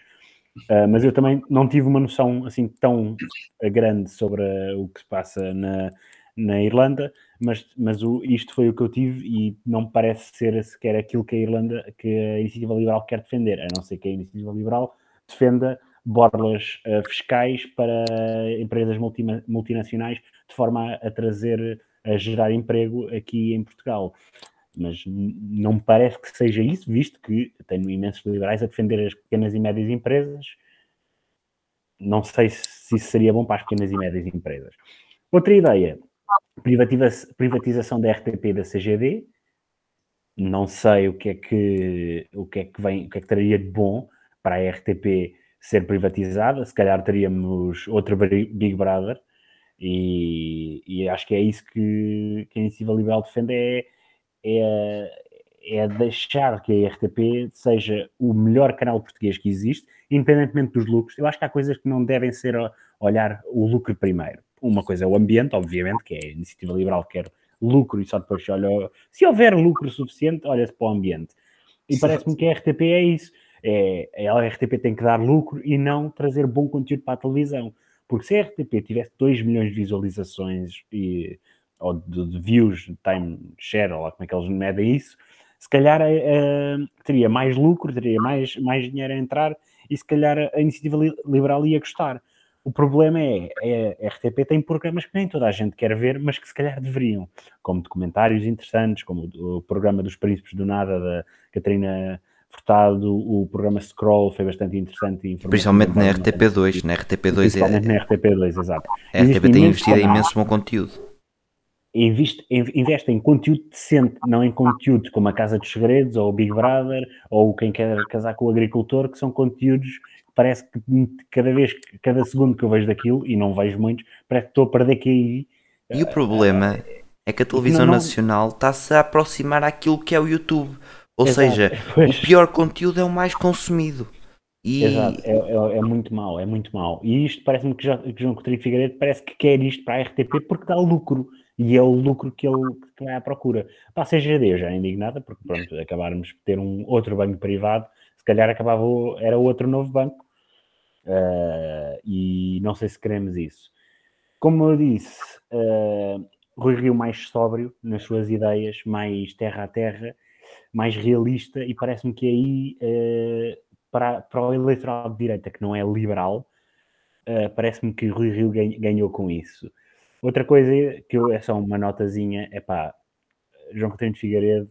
Speaker 2: Uh, mas eu também não tive uma noção assim tão grande sobre o que se passa na, na Irlanda, mas, mas o, isto foi o que eu tive e não parece ser sequer aquilo que a Irlanda, que a Iniciativa Liberal quer defender, a não ser que a Iniciativa Liberal defenda borlas uh, fiscais para empresas multi, multinacionais de forma a, a, trazer, a gerar emprego aqui em Portugal. Mas não me parece que seja isso, visto que tenho imensos liberais a defender as pequenas e médias empresas. Não sei se isso seria bom para as pequenas e médias empresas. Outra ideia, privatização da RTP e da CGD. Não sei o que é que o que é que vem, o que é que traria de bom para a RTP ser privatizada. Se calhar teríamos outro Big Brother e, e acho que é isso que, que a Iniciativa Liberal defende é, é, é deixar que a RTP seja o melhor canal português que existe, independentemente dos lucros. Eu acho que há coisas que não devem ser olhar o lucro primeiro uma coisa é o ambiente, obviamente, que é a iniciativa liberal que quer lucro e só depois se olha. Se houver lucro suficiente, olha-se para o ambiente. E parece-me que a RTP é isso. É, a RTP tem que dar lucro e não trazer bom conteúdo para a televisão. Porque se a RTP tivesse 2 milhões de visualizações e, ou de, de views, time share, ou lá como é que eles medem isso, se calhar uh, teria mais lucro, teria mais, mais dinheiro a entrar e se calhar a iniciativa liberal ia gostar. O problema é, é a RTP tem programas que nem toda a gente quer ver, mas que se calhar deveriam, como documentários interessantes, como o, programa dos Príncipes do Nada da Catarina Furtado, o programa Scroll foi bastante interessante.
Speaker 1: Principalmente na RTP2, na RTP2
Speaker 2: Principalmente é, na RTP2, exato.
Speaker 1: A RTP tem investido em imenso bom conteúdo.
Speaker 2: Investe, investe em conteúdo decente, não em conteúdo como a Casa dos Segredos, ou o Big Brother, ou quem quer casar com o agricultor, que são conteúdos parece que cada vez, cada segundo que eu vejo daquilo, e não vejo muitos, parece que estou a perder QI.
Speaker 1: E o problema é que a televisão não, não... nacional está-se a aproximar àquilo que é o YouTube. Ou Exato, seja, pois. [LAUGHS] o pior conteúdo é o mais consumido.
Speaker 2: E... Exato, é, é, é, muito mau, é muito mau. E isto parece-me que, que João Coutinho Figueiredo parece que quer isto para a RTP porque dá lucro. E é o lucro que ele que vai à procura. Para a CGD já é indignada, porque pronto, acabarmos de ter um outro banco privado, se calhar acabava, era outro novo banco, Uh, e não sei se queremos isso. Como eu disse, uh, Rui Rio mais sóbrio nas suas ideias, mais terra a terra, mais realista, e parece-me que aí, uh, para, para o eleitorado de direita, que não é liberal, parece-me que Rui Rio ganhou com isso. Outra coisa que eu, é só uma notazinha, é pá, João Coutinho de Figueiredo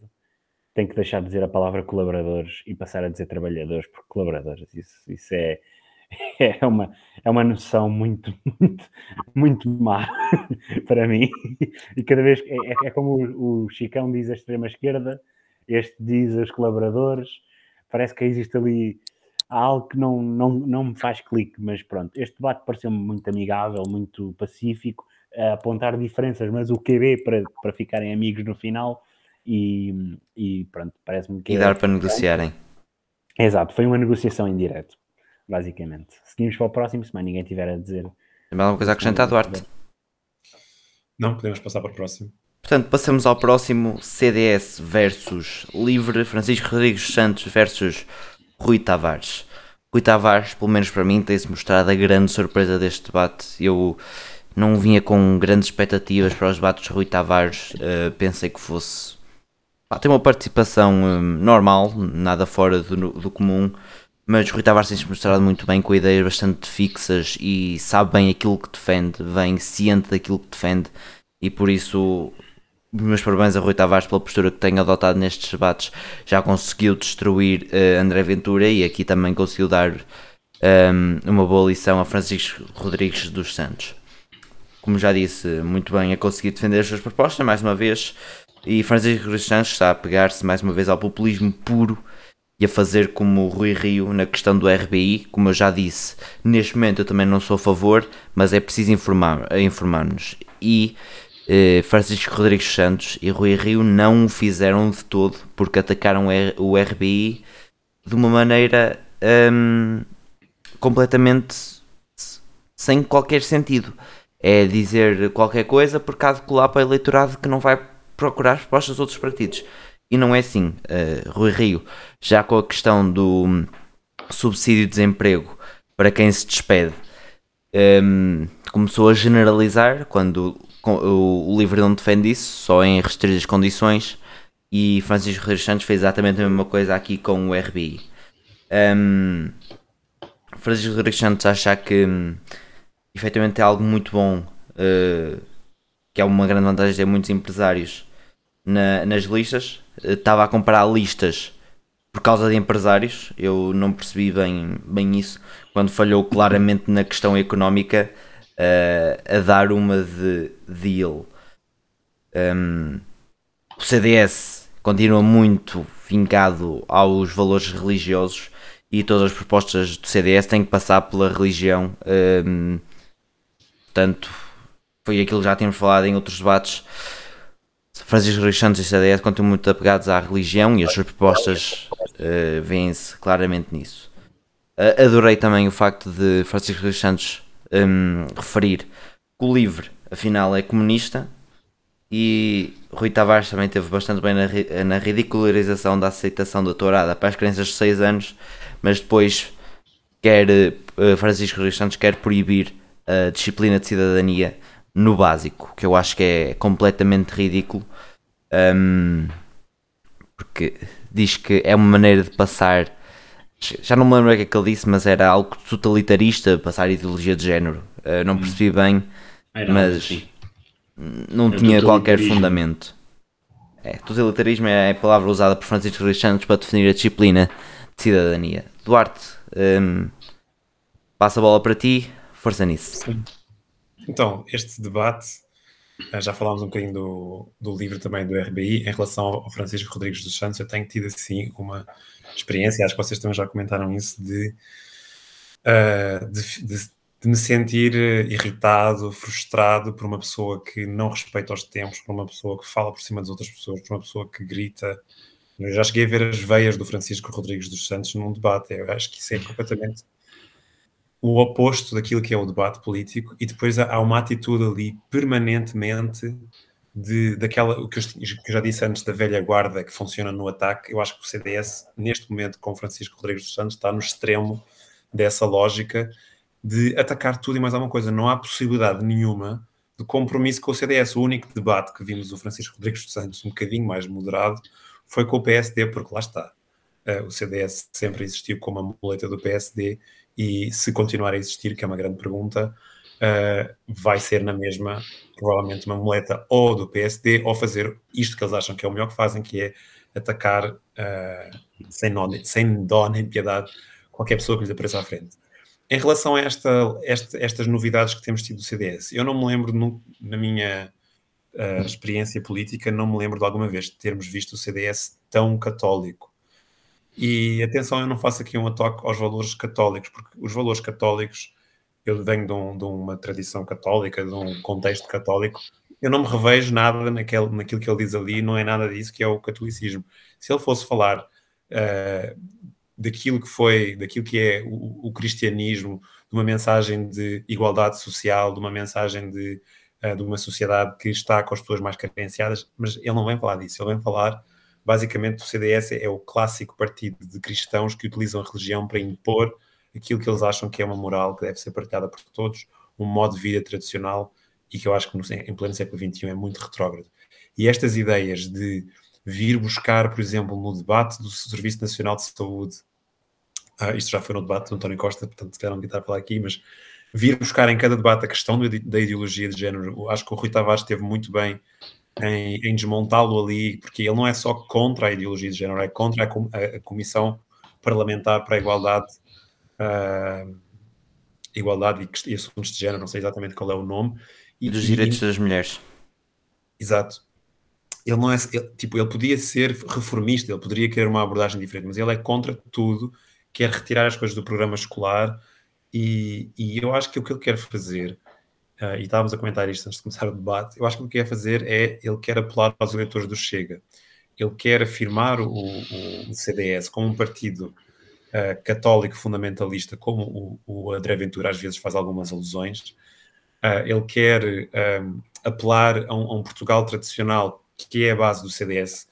Speaker 2: tem que deixar de dizer a palavra colaboradores e passar a dizer trabalhadores, porque colaboradores, isso, isso é [LAUGHS] é uma, é uma noção muito, [LAUGHS] muito, muito má [LAUGHS] para mim. E cada vez é, é, é como o, o, Chicão diz a extrema-esquerda, este diz os colaboradores, parece que existe ali algo que não, não, não me faz clique, mas pronto, este debate pareceu-me muito amigável, muito pacífico, a apontar diferenças, mas o QB para, para ficarem amigos no final e, e pronto, parece-me que.
Speaker 1: E dar é, para negociarem.
Speaker 2: Exato, foi uma negociação em direto basicamente. Seguimos para o próximo, se mais ninguém tiver a dizer.
Speaker 1: Tem mais alguma coisa a acrescentar, Duarte?
Speaker 3: Não, podemos passar para o próximo.
Speaker 1: Portanto, passamos ao próximo CDS versus Livre, Francisco Rodrigues Santos versus Rui Tavares. Rui Tavares, pelo menos para mim, tem-se mostrado a grande surpresa deste debate. Eu não vinha com grandes expectativas para os debates de Rui Tavares, uh, pensei que fosse pá, ter uma participação uh, normal, nada fora do, do comum mas Rui Tavares tem-se mostrado muito bem, com ideias bastante fixas e sabe bem aquilo que defende, vem ciente daquilo que defende e por isso meus parabéns a Rui Tavares pela postura que tem adotado nestes debates. Já conseguiu destruir uh, André Ventura e aqui também conseguiu dar um, ehm, uma boa lição a Francisco Rodrigues dos Santos. Como já disse, muito bem a conseguir defender as suas propostas mais uma vez. E Francisco Rodrigues dos Santos está a pegar-se mais uma vez ao populismo puro e a fazer como o Rui Rio na questão do RBI, como eu já disse, neste momento eu também não sou a favor, mas é preciso informar, informar-nos. E eh, Francisco Rodrigues Santos e Rui Rio não o fizeram de todo, porque atacaram o RBI de uma maneira hum, completamente sem qualquer sentido. É dizer qualquer coisa por causa de colar para o eleitorado que não vai procurar respostas dos outros partidos. E não é assim. Uh, Rui Rio, já com a questão do subsídio de desemprego para quem se despede, um, começou a generalizar quando o, livro não defende isso, só em restritas condições. E Francisco Rodrigues Santos fez exatamente a mesma coisa aqui com o RBI. Um, Francisco Rodrigues Santos acha que um, efetivamente é algo muito bom, uh, que é uma grande vantagem de muitos empresários na, nas listas. Estava a comparar listas por causa de empresários, eu não percebi bem, bem isso, quando falhou claramente na questão económica uh, a dar uma de deal. Um, o CDS continua muito vincado aos valores religiosos e todas as propostas do CDS têm que passar pela religião. Um, portanto, foi aquilo que já tínhamos falado em outros debates. Francisco Rodrigues Santos e CDS continuam muito apegados à religião e as suas propostas uh, vêem-se claramente nisso. Uh, adorei também o facto de Francisco Rodrigues Santos um, referir que o LIVRE, afinal, é comunista e Rui Tavares também teve bastante bem na, na ridicularização da aceitação da tourada para as crianças de 6 anos, mas depois quer uh, Francisco Rodrigues Santos quer proibir a disciplina de cidadania no básico, que eu acho que é completamente ridículo, um, porque diz que é uma maneira de passar. Já não me lembro o que é que ele disse, mas era algo totalitarista, passar ideologia de género. Uh, não hum. percebi bem, era mas assim. não é tinha qualquer fundamento. É, totalitarismo é a palavra usada por Francisco Rodrigues Santos para definir a disciplina de cidadania. Duarte, um, passa a bola para ti, força nisso. Sim.
Speaker 3: Então, este debate, eh, já falámos um bocadinho do, do livro também do RBI, em relação ao Francisco Rodrigues dos Santos, eu tenho tido assim uma experiência, acho que vocês também já comentaram isso, de, uh, de, de, de, me sentir irritado, frustrado por uma pessoa que não respeita os tempos, por uma pessoa que fala por cima das outras pessoas, por uma pessoa que grita. Eu já cheguei a ver as veias do Francisco Rodrigues dos Santos num debate, eu acho que isso é completamente o oposto daquilo que é o debate político e depois há uma atitude ali permanentemente de, daquela, o que eu, já disse antes da velha guarda que funciona no ataque, eu acho que o CDS, neste momento, com Francisco Rodrigues dos Santos, está no extremo dessa lógica de atacar tudo e mais alguma coisa. Não há possibilidade nenhuma de compromisso com o CDS. O único debate que vimos do Francisco Rodrigues dos Santos, um bocadinho mais moderado, foi com o PSD, porque lá está. Uh, o CDS sempre existiu como a muleta do PSD e se continuar a existir, que é uma grande pergunta, uh, vai ser na mesma, provavelmente, uma muleta ou do PSD, ou fazer isto que eles acham que é o melhor que fazem, que é atacar uh, sem, nó, sem dó nem piedade qualquer pessoa que lhes apareça à frente. Em relação a esta, esta, estas novidades que temos tido do CDS, eu não me lembro, no, na minha uh, experiência política, não me lembro de alguma vez termos visto o CDS tão católico. E atenção, eu não faço aqui um ataque aos valores católicos, porque os valores católicos, eu venho de, um, de, uma tradição católica, de um contexto católico, eu não me revejo nada naquele, naquilo que ele diz ali, não é nada disso que é o catolicismo. Se ele fosse falar uh, daquilo que foi, daquilo que é o, o, cristianismo, de uma mensagem de igualdade social, de uma mensagem de, uh, de uma sociedade que está com as pessoas mais carenciadas, mas ele não vem falar disso, ele vem falar basicamente o CDS é o clássico partido de cristãos que utilizam a religião para impor aquilo que eles acham que é uma moral que deve ser partilhada por todos, um modo de vida tradicional e que eu acho que no, em pleno século XXI é muito retrógrado. E estas ideias de vir buscar, por exemplo, no debate do Serviço Nacional de Saúde, ah, isto já foi no debate do António Costa, portanto, se calhar não estar a falar aqui, mas vir buscar em cada debate a questão da ideologia de género, acho que o Rui Tavares esteve muito bem em, em desmontá-lo ali, porque ele não é só contra a ideologia de género, é contra a, Comissão Parlamentar para a Igualdade, uh, igualdade e, e, Assuntos de Género, não sei exatamente qual é o nome.
Speaker 1: E dos direitos das mulheres.
Speaker 3: Exato. ele não é, ele, tipo, ele podia ser reformista, ele poderia querer uma abordagem diferente, mas ele é contra tudo, quer retirar as coisas do programa escolar e, e eu acho que o que ele quer fazer, uh, e estávamos a comentar isto antes de começar o debate, eu acho que o que quer fazer é, ele quer apelar aos eleitores do Chega, ele quer afirmar o, o, o CDS como um partido uh, católico fundamentalista, como o, o, André Ventura às vezes faz algumas alusões, uh, ele quer um, apelar a um, a um Portugal tradicional que é a base do CDS.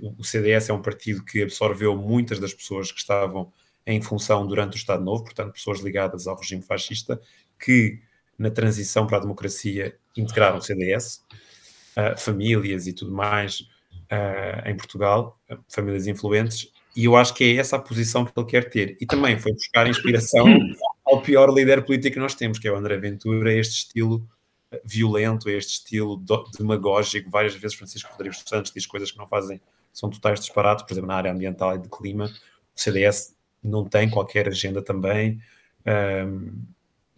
Speaker 3: O, CDS é um partido que absorveu muitas das pessoas que estavam em função durante o Estado Novo, portanto, pessoas ligadas ao regime fascista, que na transição para a democracia integraram o CDS, uh, famílias e tudo mais uh, em Portugal, famílias influentes, e eu acho que é essa a posição que ele quer ter. E também foi buscar inspiração [COUGHS] ao pior líder político que nós temos, que é o André Ventura, este estilo violento, este estilo demagógico. Várias vezes Francisco Rodrigues Santos diz coisas que não fazem, são totais disparates, por exemplo, na área ambiental e de clima. O CDS não tem qualquer agenda também. Um,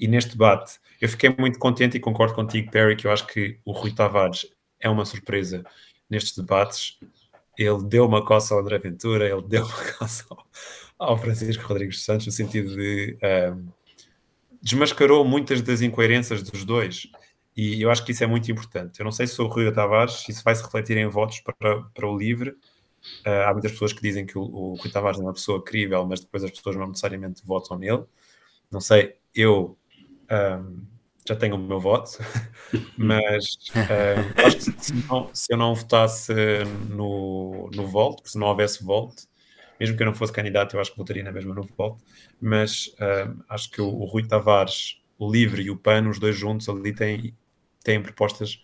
Speaker 3: e neste debate, eu fiquei muito contente e concordo contigo, Perry, que eu acho que o Rui Tavares é uma surpresa nestes debates. Ele deu uma coça ao André Ventura, ele deu uma [LAUGHS] coça ao, Francisco Rodrigues Santos, no sentido de um, desmascarou muitas das incoerências dos dois. E eu acho que isso é muito importante. Eu não sei se o Rui Tavares, isso vai se refletir em votos para, para o LIVRE, Uh, há muitas pessoas que dizem que o, o Rui Tavares é uma pessoa crível, mas depois as pessoas não necessariamente votam nele. Não sei, eu um, já tenho o meu voto, [LAUGHS] mas um, acho que se, não, se, eu não votasse no, no Volt, se não houvesse Volt, mesmo que eu não fosse candidato, eu acho que votaria na mesma no Volt, mas acho que o, o Rui Tavares, o Livre e o PAN, os dois juntos ali têm, têm propostas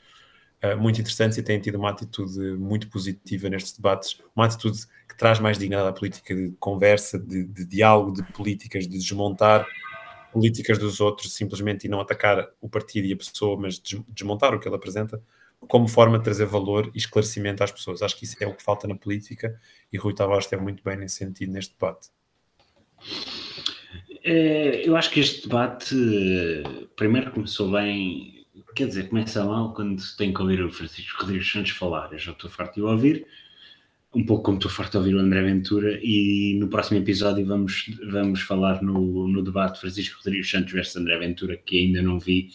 Speaker 3: uh, muito interessantes e têm tido uma atitude muito positiva nestes debates, uma atitude que traz mais dignidade à política de conversa, de, de diálogo, de políticas, de desmontar políticas dos outros simplesmente e não atacar o partido e a pessoa, mas desmontar o que ele apresenta como forma de trazer valor e esclarecimento às pessoas. Acho que isso é o que falta na política e Rui Tavares esteve muito bem nesse sentido neste debate.
Speaker 2: É, eu acho que este debate primeiro começou bem quer dizer, começa mal quando tem que ouvir o Francisco Rodrigues Santos falar. Eu já estou farto de o ouvir, um pouco como estou farto de ouvir o André Ventura, e no próximo episódio vamos, vamos falar no, no debate Francisco Rodrigues Santos versus André Ventura, que ainda não vi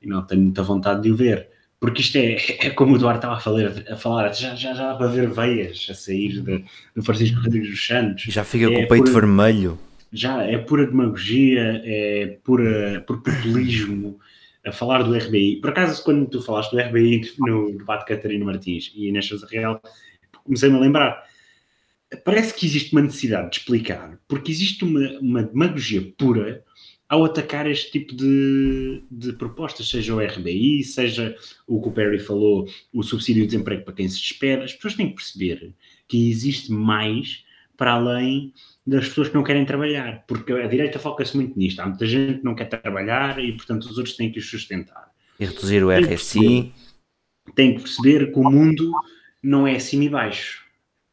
Speaker 2: e não tenho muita vontade de o ver. Porque isto é, é como o Eduardo estava a falar, a falar já, já, já dá para ver veias a sair de, do Francisco Rodrigues Santos.
Speaker 1: Já fica é com o peito pura, vermelho.
Speaker 2: Já é pura demagogia, é pura, por populismo a falar do RBI. Por acaso, quando tu falaste do RBI no debate Catarina Martins e Inês Sousa Real, comecei-me a lembrar. Parece que existe uma necessidade de explicar, porque existe uma, uma demagogia pura ao atacar este tipo de, de propostas, seja o RBI, seja o que o Perry falou, o subsídio de desemprego para quem se despede. As pessoas têm que perceber que existe mais para além das pessoas que não querem trabalhar, porque a direita foca-se muito nisto. Há muita gente que não quer trabalhar e, portanto, os outros têm que os sustentar.
Speaker 1: E reduzir o RSI.
Speaker 2: Tem que perceber que o mundo não é cima e baixo.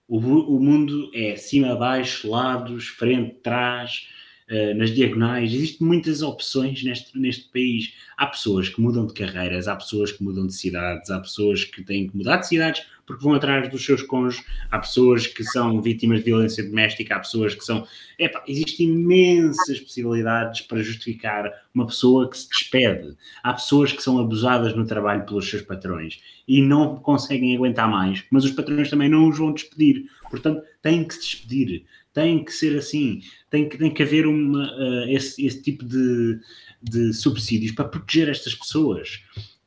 Speaker 2: O, o mundo é cima, baixo, lados, frente, trás, uh, nas diagonais. Existem muitas opções neste, neste país. Há pessoas que mudam de carreiras, há pessoas que mudam de cidades, há pessoas que têm que mudar de cidades porque vão atrás dos seus cônjuges, há pessoas que são vítimas de violência doméstica, há pessoas que são. Epa, existem imensas possibilidades para justificar uma pessoa que se despede. Há pessoas que são abusadas no trabalho pelos seus patrões e não conseguem aguentar mais, mas os patrões também não os vão despedir. Portanto, têm que se despedir, tem que ser assim, tem que, tem que haver uma, uh, esse, esse tipo de, de subsídios para proteger estas pessoas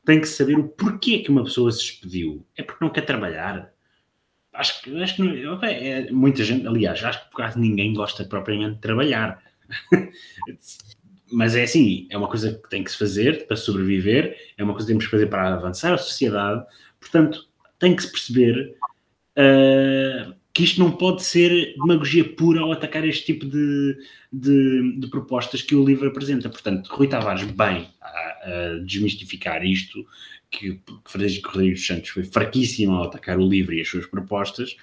Speaker 2: tem que saber o porquê que uma pessoa se despediu. É porque não quer trabalhar. Acho que, acho que não, é, muita gente, aliás, acho que por causa ninguém gosta propriamente de trabalhar. [LAUGHS] Mas é assim, é uma coisa que tem que se fazer para sobreviver, é uma coisa que temos que fazer para avançar a sociedade. Portanto, tem que se perceber uh, que isto não pode ser demagogia pura ao atacar este tipo de, de, de propostas que o livro apresenta. Portanto, Rui Tavares, bem, a, desmistificar isto, que Frederico Rodrigues Santos foi fraquíssimo ao atacar o livro e as suas propostas.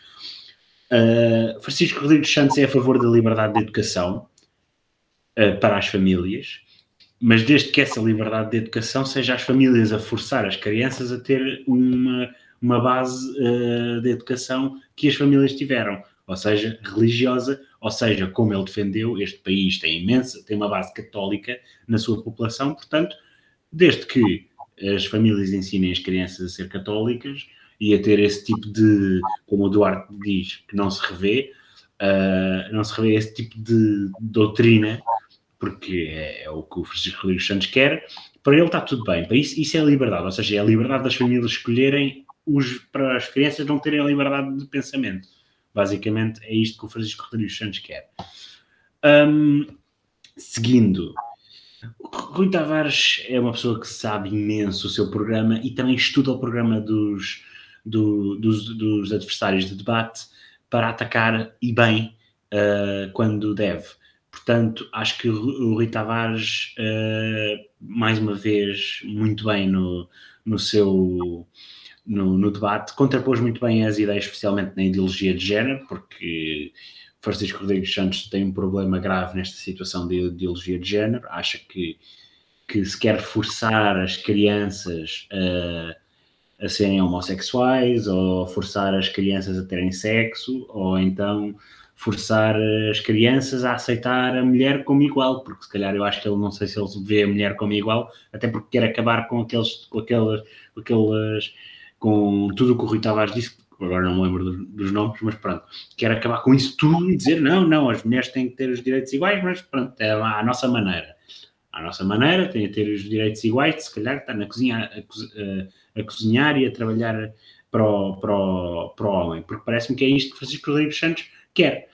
Speaker 2: Uh, Francisco Rodrigues Santos é a favor da liberdade de educação uh, para as famílias, mas desde que essa liberdade de educação seja as famílias a forçar as crianças a ter uma, uma base uh, de educação que as famílias tiveram, ou seja, religiosa, ou seja, como ele defendeu, este país tem imensa, tem uma base católica na sua população, portanto, desde que as famílias ensinem as crianças a ser católicas e a ter esse tipo de, como o Duarte diz, que não se revê, uh, não se revê esse tipo de doutrina, porque é, é o que o Francisco Rodrigues Santos quer, para ele está tudo bem. Para isso, isso é liberdade, ou seja, é a liberdade das famílias escolherem os, para as crianças não terem a liberdade de pensamento. Basicamente é isto que o Francisco Rodrigues Santos quer. Um, seguindo, Rui Tavares é uma pessoa que sabe imenso o seu programa e também estuda o programa dos, do, dos, dos, adversários de debate para atacar e bem uh, quando deve. Portanto, acho que o Rui Tavares, uh, mais uma vez, muito bem no, no seu no, no, debate, contrapôs muito bem as ideias, especialmente na ideologia de género, porque Francisco Rodrigues Santos tem um problema grave nesta situação de ideologia de género, acha que, que se quer forçar as crianças a, a serem homossexuais, ou forçar as crianças a terem sexo, ou então forçar as crianças a aceitar a mulher como igual, porque se calhar eu acho que ele não sei se ele vê a mulher como igual, até porque quer acabar com aqueles, com aquelas, com aquelas, com tudo o que o Rui Tavares disse, agora não me lembro dos, dos nomes, mas pronto, quer acabar com isso tudo e dizer não, não, as mulheres têm que ter os direitos iguais, mas pronto, é à nossa maneira. À nossa maneira, tem a ter os direitos iguais, se calhar está na cozinha a, a, a cozinhar e a trabalhar para o, para o, para o homem, porque parece-me que é isto que Francisco Rodrigues Santos quer.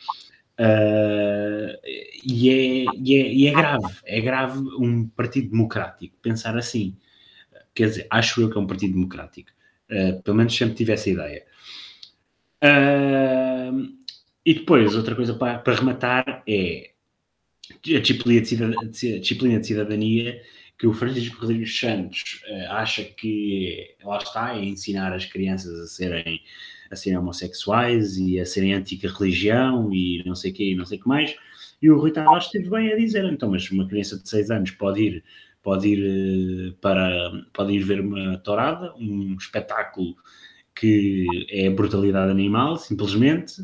Speaker 2: Uh, e, é, e, é, e, é, grave, é grave um partido democrático pensar assim. Quer dizer, acho eu que é um partido democrático. Uh, pelo menos sempre tive essa ideia. Uh, e depois, outra coisa para, para rematar é a disciplina de, cidadania, a disciplina de cidadania que o Francisco Rodrigues Santos acha que, lá está, é ensinar as crianças a serem a serem homossexuais e a serem anti-religião e não sei o quê e não sei o que mais. E o Rui Tavares esteve bem a dizer, então, mas uma criança de 6 anos pode ir, pode ir eh, para pode ir ver uma tourada, um espetáculo que é brutalidade animal, simplesmente,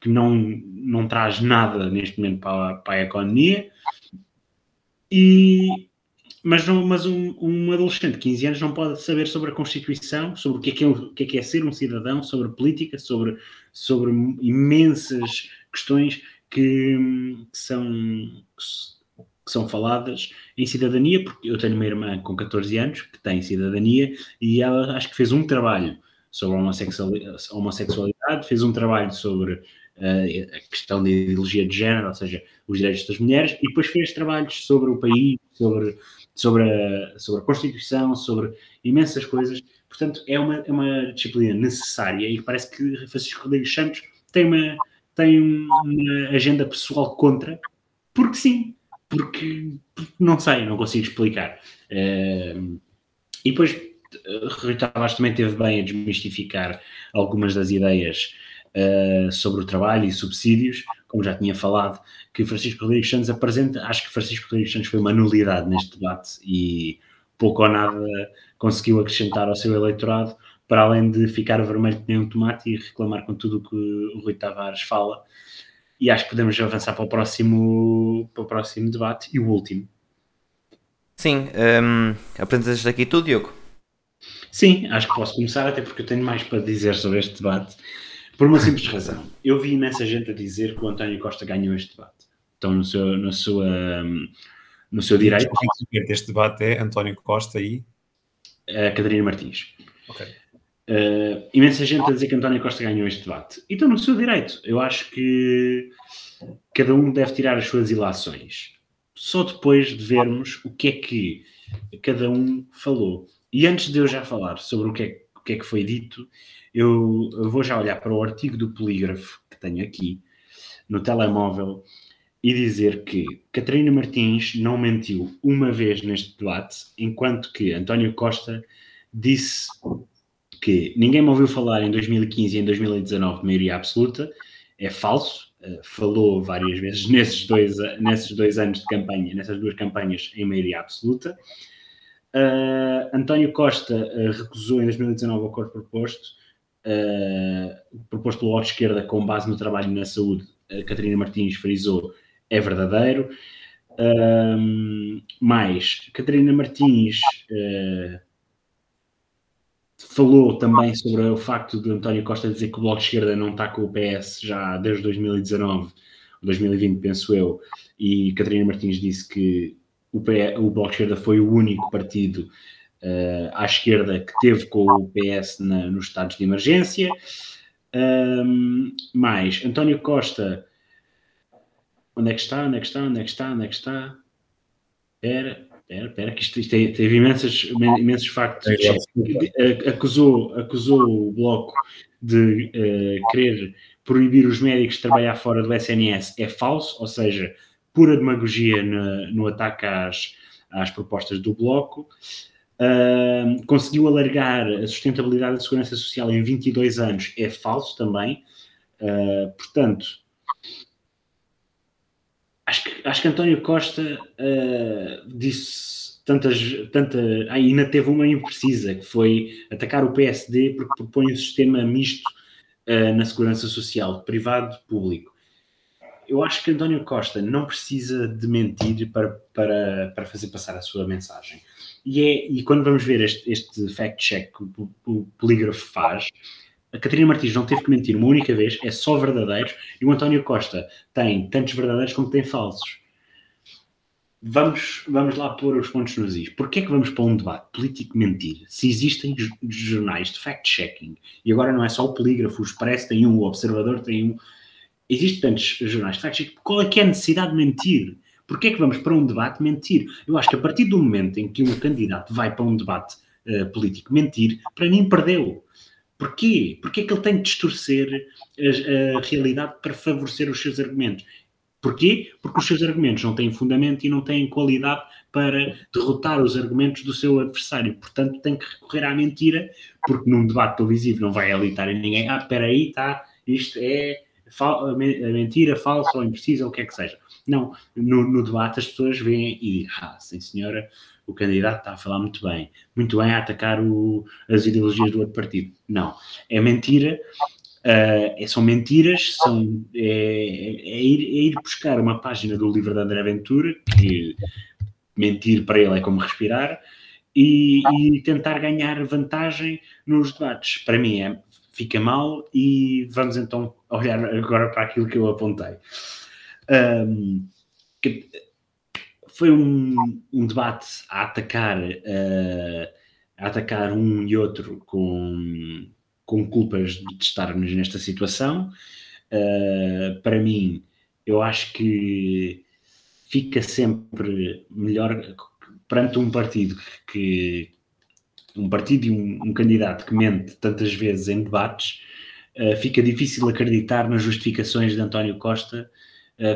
Speaker 2: que não, não traz nada neste momento para, para a economia. E, mas, não, mas um, um, adolescente de 15 anos não pode saber sobre a Constituição, sobre o que é, que é, o que é, que é ser um cidadão, sobre política, sobre, sobre imensas questões que, que são, que são faladas em cidadania, porque eu tenho uma irmã com 14 anos que tem cidadania e ela acho que fez um trabalho sobre a homossexualidade fez um trabalho sobre uh, a questão da ideologia de género, ou seja, os direitos das mulheres, e depois fez trabalhos sobre o país, sobre sobre a, sobre a Constituição, sobre imensas coisas. Portanto, é uma, é uma disciplina necessária e parece que Francisco Rodrigues Santos tem uma, tem uma agenda pessoal contra, porque sim, porque, não sei, não consigo explicar. Uh, e depois, Rui Tavares também teve bem a desmistificar algumas das ideias uh, sobre o trabalho e subsídios, como já tinha falado, que Francisco Rodrigues Santos apresenta. Acho que Francisco Rodrigues Santos foi uma nulidade neste debate e pouco ou nada conseguiu acrescentar ao seu eleitorado, para além de ficar vermelho que nem um tomate e reclamar com tudo o que o Rui Tavares fala. E acho que podemos avançar para o próximo, para o próximo debate e o último.
Speaker 1: Sim, um, apresentas aqui tudo, Diogo?
Speaker 2: Sim, acho que posso começar, até porque eu tenho mais para dizer sobre este debate. Por uma simples razão. Eu vi imensa gente a dizer que o António Costa ganhou este debate. Estão no seu, no seu, um, no seu direito.
Speaker 3: Este debate é António Costa e.
Speaker 2: A Catarina Martins.
Speaker 3: Ok.
Speaker 2: Uh, imensa gente a dizer que António Costa ganhou este debate. E no seu direito. Eu acho que cada um deve tirar as suas ilações. Só depois de vermos o que é que cada um falou. E antes de eu já falar sobre o que é, o que, é que foi dito, eu vou já olhar para o artigo do polígrafo que tenho aqui no telemóvel e dizer que Catarina Martins não mentiu uma vez neste debate, enquanto que António Costa disse que ninguém me ouviu falar em 2015 e em 2019 de maioria absoluta, é falso, uh, falou várias vezes [LAUGHS] nesses dois, nesses dois anos de campanha, nessas duas campanhas em maioria absoluta, Uh, António Costa uh, recusou em 2019 o acordo proposto, proposto pelo Bloco Esquerda com base no trabalho na saúde. Catarina Martins frisou é verdadeiro. mais, Catarina Martins falou também sobre o facto de António Costa dizer que o Bloco de Esquerda não está com o PS já desde 2019, 2020, penso eu, e Catarina Martins disse que o, PS, o Bloco de Esquerda foi o único partido uh, à esquerda que teve com o PS na, nos estados de emergência. Um, mais, António Costa, onde é que está? Onde é que está? Onde é que está? Onde é que está? Espera, espera, espera, que isto, isto teve imensos, imensos factos. É, acusou, acusou o Bloco de uh, querer proibir os médicos de trabalhar fora do SNS. É falso, ou seja, pura demagogia no, no ataque às, às propostas do Bloco. Uh, conseguiu alargar a sustentabilidade da segurança social em 22 anos, é falso também. Uh, portanto, acho que, acho que António Costa uh, disse tantas, tanta, ainda teve uma imprecisa, que foi atacar o PSD porque propõe um sistema misto na segurança social, privado-público eu acho que António Costa não precisa de mentir para, para, para fazer passar a sua mensagem. E, é, e quando vamos ver este, este fact-check que o, o polígrafo faz, a Catarina Martins não teve que mentir uma única vez, é só verdadeiros, e o António Costa tem tantos verdadeiros como tem falsos. Vamos, vamos lá pôr os pontos nos is. Porquê é que vamos para um debate político mentir? Se existem jornais de fact-checking, e agora não é só o polígrafo, o Expresso tem um, o Observador tem um, existem tantos jornais de fact qual é que é a necessidade de mentir? Porquê é que vamos para um debate mentir? Eu acho que a partir do momento em que um candidato vai para um debate uh, político mentir, para mim perdeu. Porquê? Porquê é que ele tem de distorcer a, a, realidade para favorecer os seus argumentos? Porquê? Porque os seus argumentos não têm fundamento e não têm qualidade para derrotar os argumentos do seu adversário. Portanto, tem que recorrer à mentira, porque num debate televisivo não vai alitar em ninguém. Ah, espera aí, está, isto é mentira, falsa ou imprecisa, ou o que é que seja. Não, no, no, debate as pessoas veem e dizem, ah, sim senhora, o candidato está a falar muito bem, muito bem a atacar o, as ideologias do outro partido. Não, é mentira, uh, são mentiras, são, é, é, ir, é, ir, buscar uma página do livro de André Ventura, que mentir para ele é como respirar, e, e tentar ganhar vantagem nos debates. Para mim é fica mal e vamos então olhar agora para aquilo que eu apontei. Um, que foi um, um, debate a atacar, uh, a atacar um e outro com, com culpas de estarmos nesta situação. Uh, para mim, eu acho que fica sempre melhor perante um partido que, um partido e um, um candidato que mente tantas vezes em debates, uh, fica difícil acreditar nas justificações de António Costa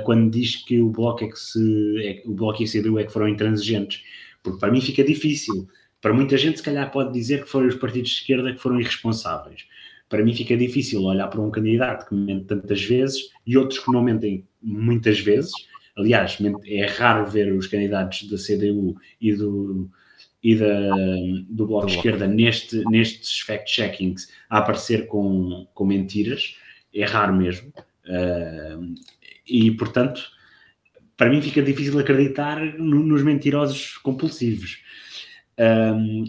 Speaker 2: quando diz que o Bloco é que se é, o Bloco e a CDU é que foram intransigentes, porque para mim fica difícil. Para muita gente, se calhar, pode dizer que foram os partidos de esquerda que foram irresponsáveis. Para mim fica difícil olhar para um candidato que mente tantas vezes e outros que não mentem muitas vezes. Aliás, é raro ver os candidatos da CDU e do, e da, do Bloco de Esquerda neste, nestes fact-checkings a aparecer com, com mentiras, é raro mesmo. Uh, e, portanto, para mim fica difícil acreditar no, nos mentirosos compulsivos. Um,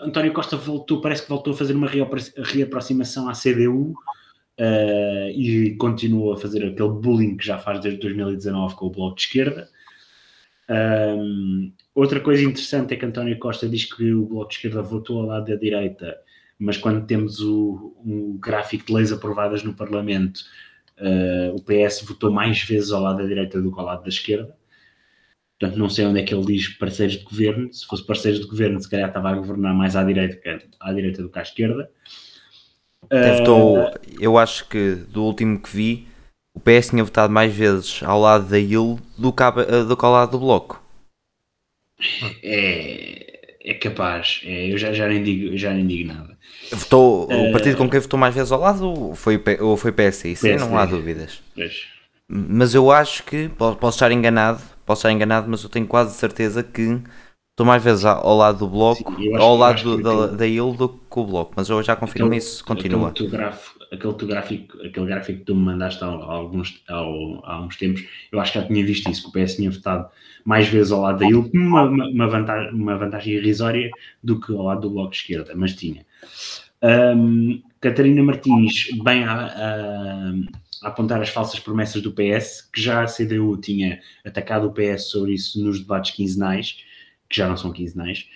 Speaker 2: António Costa voltou, parece que voltou a fazer uma reaproximação à CDU uh, e continua a fazer aquele bullying que já faz desde 2019 com o Bloco de Esquerda. Um, outra coisa interessante é que António Costa diz que o Bloco de Esquerda votou ao lado da direita, mas quando temos o, um gráfico de leis aprovadas no Parlamento, uh, o PS votou mais vezes ao lado da direita do que ao lado da esquerda. Portanto, não sei onde é que ele diz parceiros de governo. Se fosse parceiros de governo, se calhar estava a governar mais à direita, à direita do que à esquerda.
Speaker 1: Uh, votou, eu acho que do último que vi, o PS tinha votado mais vezes ao lado da IL do que, do que ao lado do Bloco.
Speaker 2: É, é capaz, é, eu já, já, nem digo, já nem digo nada.
Speaker 1: Votou, uh, o partido com quem votou mais vezes ao lado foi, ou foi PS, isso PSD, não há dúvidas. Pois. Mas eu acho que, posso estar enganado, posso estar enganado, mas eu tenho quase certeza que Estou mais vezes ao lado do bloco,
Speaker 2: Sim,
Speaker 1: ao lado do- da, da IL do que o bloco, mas eu já confirmo
Speaker 2: Aquele-
Speaker 1: isso, continua.
Speaker 2: Aquele grafo, aquele, gráfico, aquele gráfico que tu me mandaste há alguns, há, há uns tempos, eu acho que já tinha visto isso, que o PS tinha votado mais vezes ao lado da IL, uma, uma, vantagem, uma vantagem irrisória do que ao lado do Bloco de Esquerda, mas tinha. Ahm, Catarina Martins, bem a, a- a apontar as falsas promessas do PS, que já a CDU tinha atacado o PS sobre isso nos debates quinzenais, que já não são quinzenais,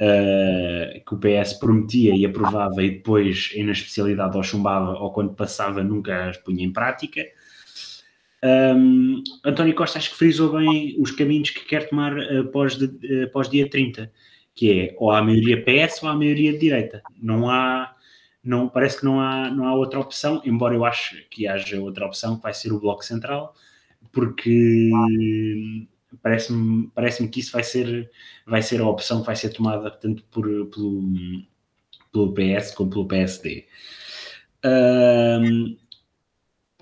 Speaker 2: uh, que o PS prometia e aprovava e depois, na especialidade, ou chumbava, ou quando passava, nunca as punha em prática. Um, António Costa acho que frisou bem os caminhos que quer tomar após, de, após dia 30, que é ou há maioria PS ou há maioria de direita. Não há, não, parece que não há, não há outra opção, embora eu ache que haja outra opção, que vai ser o Bloco Central, porque parece-me parece que isso vai ser, vai ser a opção que vai ser tomada tanto por, pelo, pelo PS como pelo PSD. Um,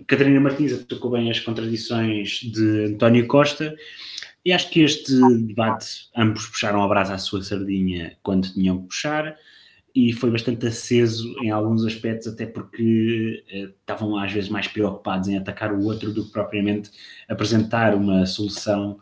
Speaker 2: Catarina Martins atacou bem as contradições de António Costa e acho que este debate ambos puxaram a brasa à sua sardinha quando tinham que puxar e foi bastante aceso em alguns aspectos, até porque eh, estavam às vezes mais preocupados em atacar o outro do que propriamente apresentar uma solução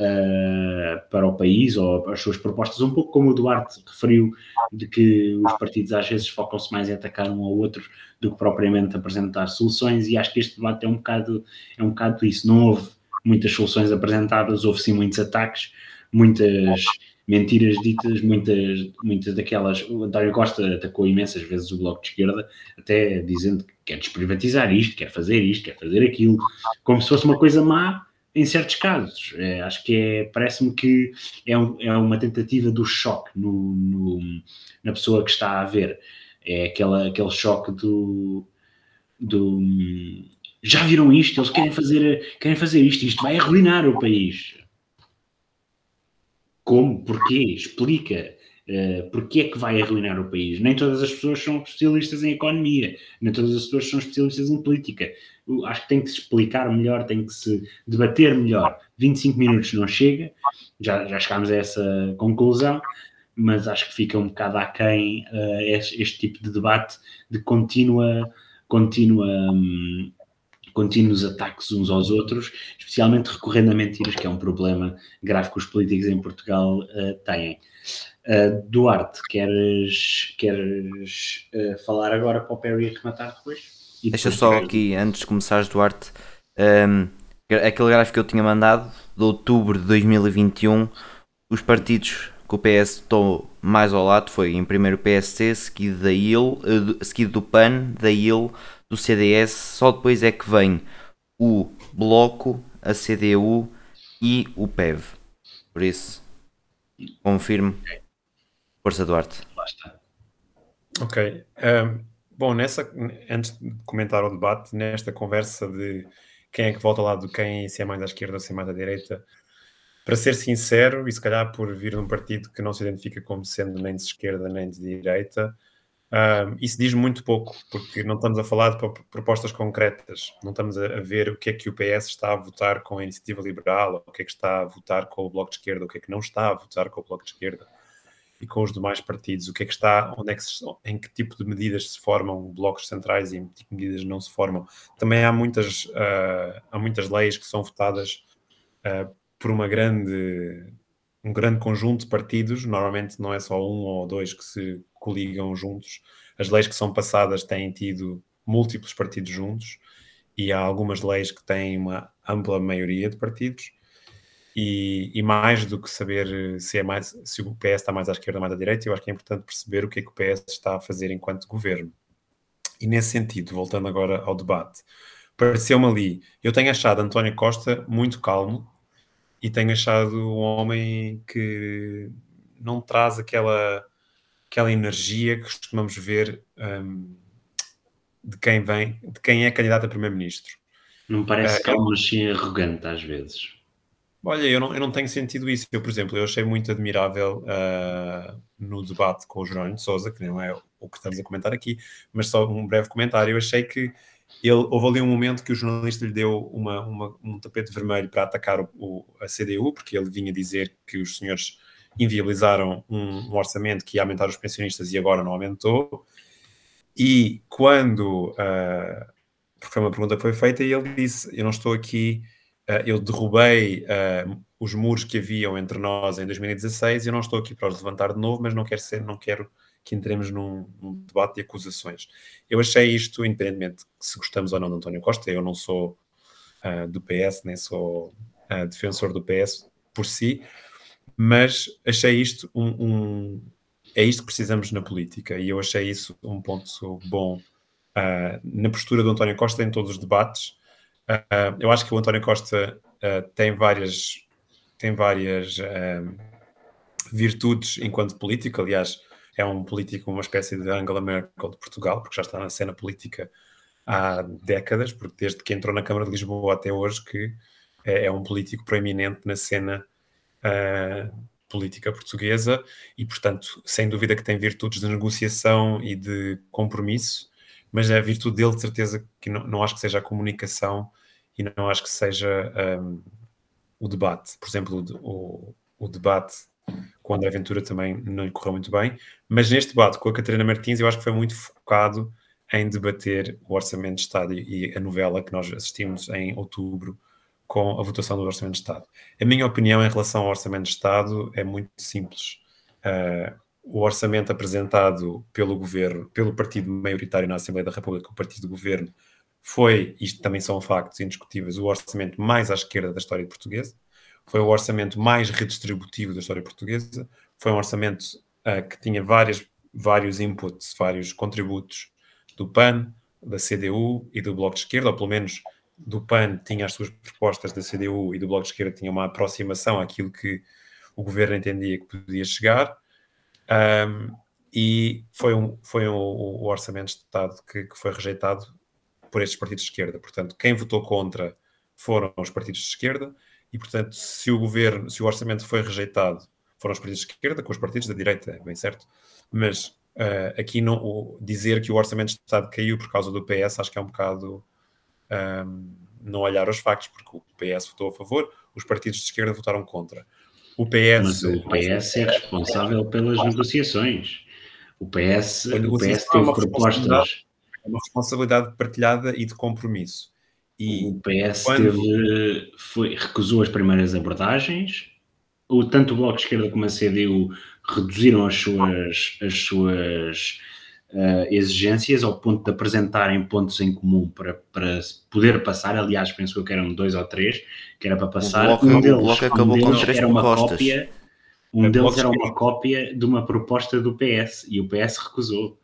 Speaker 2: uh, para o país ou as suas propostas, um pouco como o Duarte referiu, de que os partidos às vezes focam-se mais em atacar um ao outro do que propriamente apresentar soluções, e acho que este debate é um bocado, é um bocado isso. Não houve muitas soluções apresentadas, houve sim muitos ataques, muitas mentiras ditas, muitas, muitas daquelas. O António Costa atacou imensas vezes o Bloco de Esquerda, até dizendo que quer desprivatizar isto, quer fazer isto, quer fazer aquilo, como se fosse uma coisa má em certos casos. É, acho que é, parece-me que é, um, é, uma tentativa do choque no, no, na pessoa que está a ver. É aquela, aquele choque do, do já viram isto, eles querem fazer, querem fazer isto, isto vai arruinar o país. Como? Porquê? Explica. Uh, porque é que vai arruinar o país? Nem todas as pessoas são especialistas em economia, nem todas as pessoas são especialistas em política. Acho que tem que se explicar melhor, tem que se debater melhor. 25 minutos não chega, já, já chegámos a essa conclusão, mas acho que fica um bocado aquém uh, este, este, tipo de debate de contínua, contínua um, contínuos ataques uns aos outros, especialmente recorrendo a mentiras, que é um problema grave que os políticos em Portugal uh, têm. Uh, Duarte, queres, queres uh, falar agora para o Perry rematar depois?
Speaker 1: E Deixa só aqui, antes de começares, Duarte, um, aquele gráfico que eu tinha mandado, de outubro de 2021, os partidos que o PS estou mais ao lado foi em primeiro o PSC, seguido da IL, seguido do PAN, da IL, do CDS, só depois é que vem o Bloco, a CDU e o PEV. Por isso, confirmo. Força Duarte.
Speaker 3: Ok. Um, bom, nessa, antes de comentar o debate, nesta conversa de quem é que volta lado de quem, se é mais à esquerda ou se é mais à direita, para ser sincero, e se calhar por vir de um partido que não se identifica como sendo nem de esquerda nem de direita, um, isso diz muito pouco, porque não estamos a falar de propostas concretas, não estamos a, ver o que é que o PS está a votar com a iniciativa liberal, o que é que está a votar com o Bloco de Esquerda, o que é que não está a votar com o Bloco de Esquerda e com os demais partidos, o que é que está, onde é que se, em que tipo de medidas se formam blocos centrais e em que tipo de medidas não se formam. Também há muitas, uh, há muitas leis que são votadas uh, por uma grande, um grande conjunto de partidos, normalmente não é só um ou dois que se coligam juntos. As leis que são passadas têm tido múltiplos partidos juntos e há algumas leis que têm uma ampla maioria de partidos. E, e, mais do que saber se, é mais, se o PS está mais à esquerda ou mais à direita, eu acho que é importante perceber o que é que o PS está a fazer enquanto governo. E nesse sentido, voltando agora ao debate, pareceu-me ali, eu tenho achado António Costa muito calmo e tenho achado um homem que não traz aquela, aquela energia que costumamos ver um, de quem vem, de quem é candidato a primeiro-ministro.
Speaker 2: Não parece uh, calmo, mas sim arrogante às vezes.
Speaker 3: Olha, eu não, eu não tenho sentido isso. Eu, por exemplo, eu achei muito admirável uh, no debate com o Jerónimo de Souza, que não é o que estamos a comentar aqui, mas só um breve comentário. Eu achei que ele, houve ali um momento que o jornalista lhe deu uma, uma, um tapete vermelho para atacar o, o, a CDU, porque ele vinha dizer que os senhores inviabilizaram um, um, orçamento que ia aumentar os pensionistas e agora não aumentou. E quando, uh, porque foi uma pergunta que foi feita, e ele disse: Eu não estou aqui, eu derrubei uh, os muros que haviam entre nós em 2016 e eu não estou aqui para os levantar de novo, mas não quero ser, não quero que entremos num, num, debate de acusações. Eu achei isto, independentemente se gostamos ou não de António Costa, eu não sou uh, do PS, nem sou uh, defensor do PS por si, mas achei isto um, um, É isto que precisamos na política e eu achei isso um ponto bom na postura do António Costa em todos os debates. Eu acho que o António Costa tem várias tem várias virtudes enquanto político, aliás, é um político, uma espécie de Angela Merkel de Portugal, porque já está na cena política há décadas, porque desde que entrou na Câmara de Lisboa até hoje que é, é um político proeminente na cena uh, política portuguesa. E, portanto, sem dúvida que tem virtudes de negociação e de compromisso, mas a virtude dele, de certeza, que não, não acho que seja a comunicação e não acho que seja um, o debate. Por exemplo, o, o debate com o André Ventura também não lhe correu muito bem, mas neste debate com a Catarina Martins eu acho que foi muito focado em debater o Orçamento de Estado e a novela que nós assistimos em outubro com a votação do Orçamento de Estado. A minha opinião em relação ao Orçamento de Estado é muito simples. Uh, o orçamento apresentado pelo governo, pelo partido maioritário na Assembleia da República, o partido do governo, foi, isto também são factos indiscutíveis, o orçamento mais à esquerda da história portuguesa foi o orçamento mais redistributivo da história portuguesa, foi um orçamento uh, que tinha várias, vários inputs, vários contributos do PAN, da CDU e do Bloco de Esquerda, ou pelo menos do PAN tinha as suas propostas da CDU e do Bloco de Esquerda tinha uma aproximação àquilo que o governo entendia que podia chegar. Um, e foi, um, foi um, o orçamento de Estado que, que, foi rejeitado por estes partidos de esquerda. Portanto, quem votou contra foram os partidos de esquerda e, portanto, se o governo, se o orçamento foi rejeitado, foram os partidos de esquerda, com os partidos da direita, é bem certo, mas uh, aqui não, o, dizer que o orçamento de Estado caiu por causa do PS, acho que é um bocado um, ehm, não olhar os factos, porque o PS votou a favor, os partidos de esquerda votaram contra.
Speaker 2: O PS. Mas o PS é responsável pelas negociações. O PS, o PS teve propostas.
Speaker 3: É uma responsabilidade partilhada e de compromisso.
Speaker 2: E o PS quando... teve, foi, recusou as primeiras abordagens, o, tanto o Bloco de Esquerda como a CDU reduziram as suas, as suas uh, exigências ao ponto de apresentarem pontos em comum para, para poder passar. Aliás, penso que eram dois ou três que era para passar.
Speaker 1: O Bloco, um deles, o bloco acabou um deles com três
Speaker 2: era uma
Speaker 1: propostas.
Speaker 2: cópia. Um deles era uma cópia de uma proposta do PS e o PS recusou.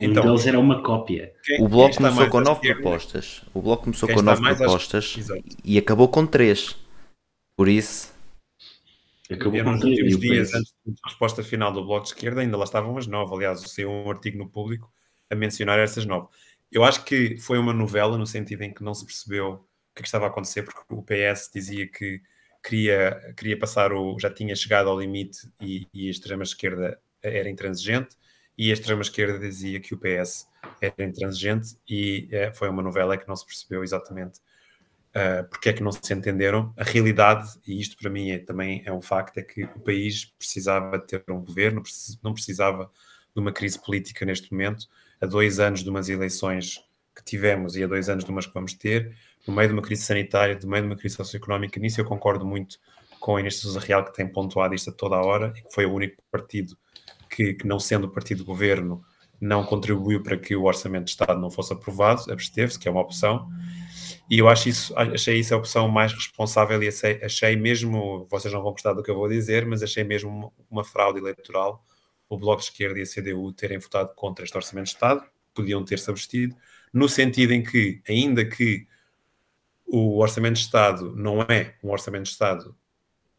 Speaker 2: Então, um deles era uma cópia.
Speaker 1: Quem, o Bloco começou com nove propostas. O Bloco começou com nove propostas e acabou com três. Por isso.
Speaker 3: Acabou com três. Nos dias antes da resposta final do Bloco de Esquerda, ainda lá estavam as nove. Aliás, saiu um artigo no público a mencionar essas nove. Eu acho que foi uma novela no sentido em que não se percebeu o que, é que estava a acontecer, porque o PS dizia que queria, queria passar o. já tinha chegado ao limite e, e a extrema-esquerda era intransigente e a extrema-esquerda dizia que o PS era intransigente e é, foi uma novela que não se percebeu exatamente uh, porque é que não se entenderam. A realidade, e isto para mim é, também é um facto, é que o país precisava ter um governo, não precisava de uma crise política neste momento, a dois anos de umas eleições que tivemos e a dois anos de umas que vamos ter, no meio de uma crise sanitária, no meio de uma crise socioeconómica, nisso eu concordo muito com a Inês Sousa Real, que tem pontuado isto a toda a hora, e que foi o único partido que, que, não sendo o partido de governo, não contribuiu para que o orçamento de Estado não fosse aprovado, absteve-se, que é uma opção. E eu acho isso, achei isso a opção mais responsável e achei, achei mesmo, vocês não vão gostar do que eu vou dizer, mas achei mesmo uma fraude eleitoral o Bloco de Esquerda e a CDU terem votado contra este Orçamento de Estado, podiam ter-se abstido, no sentido em que, ainda que o Orçamento de Estado não é um Orçamento de Estado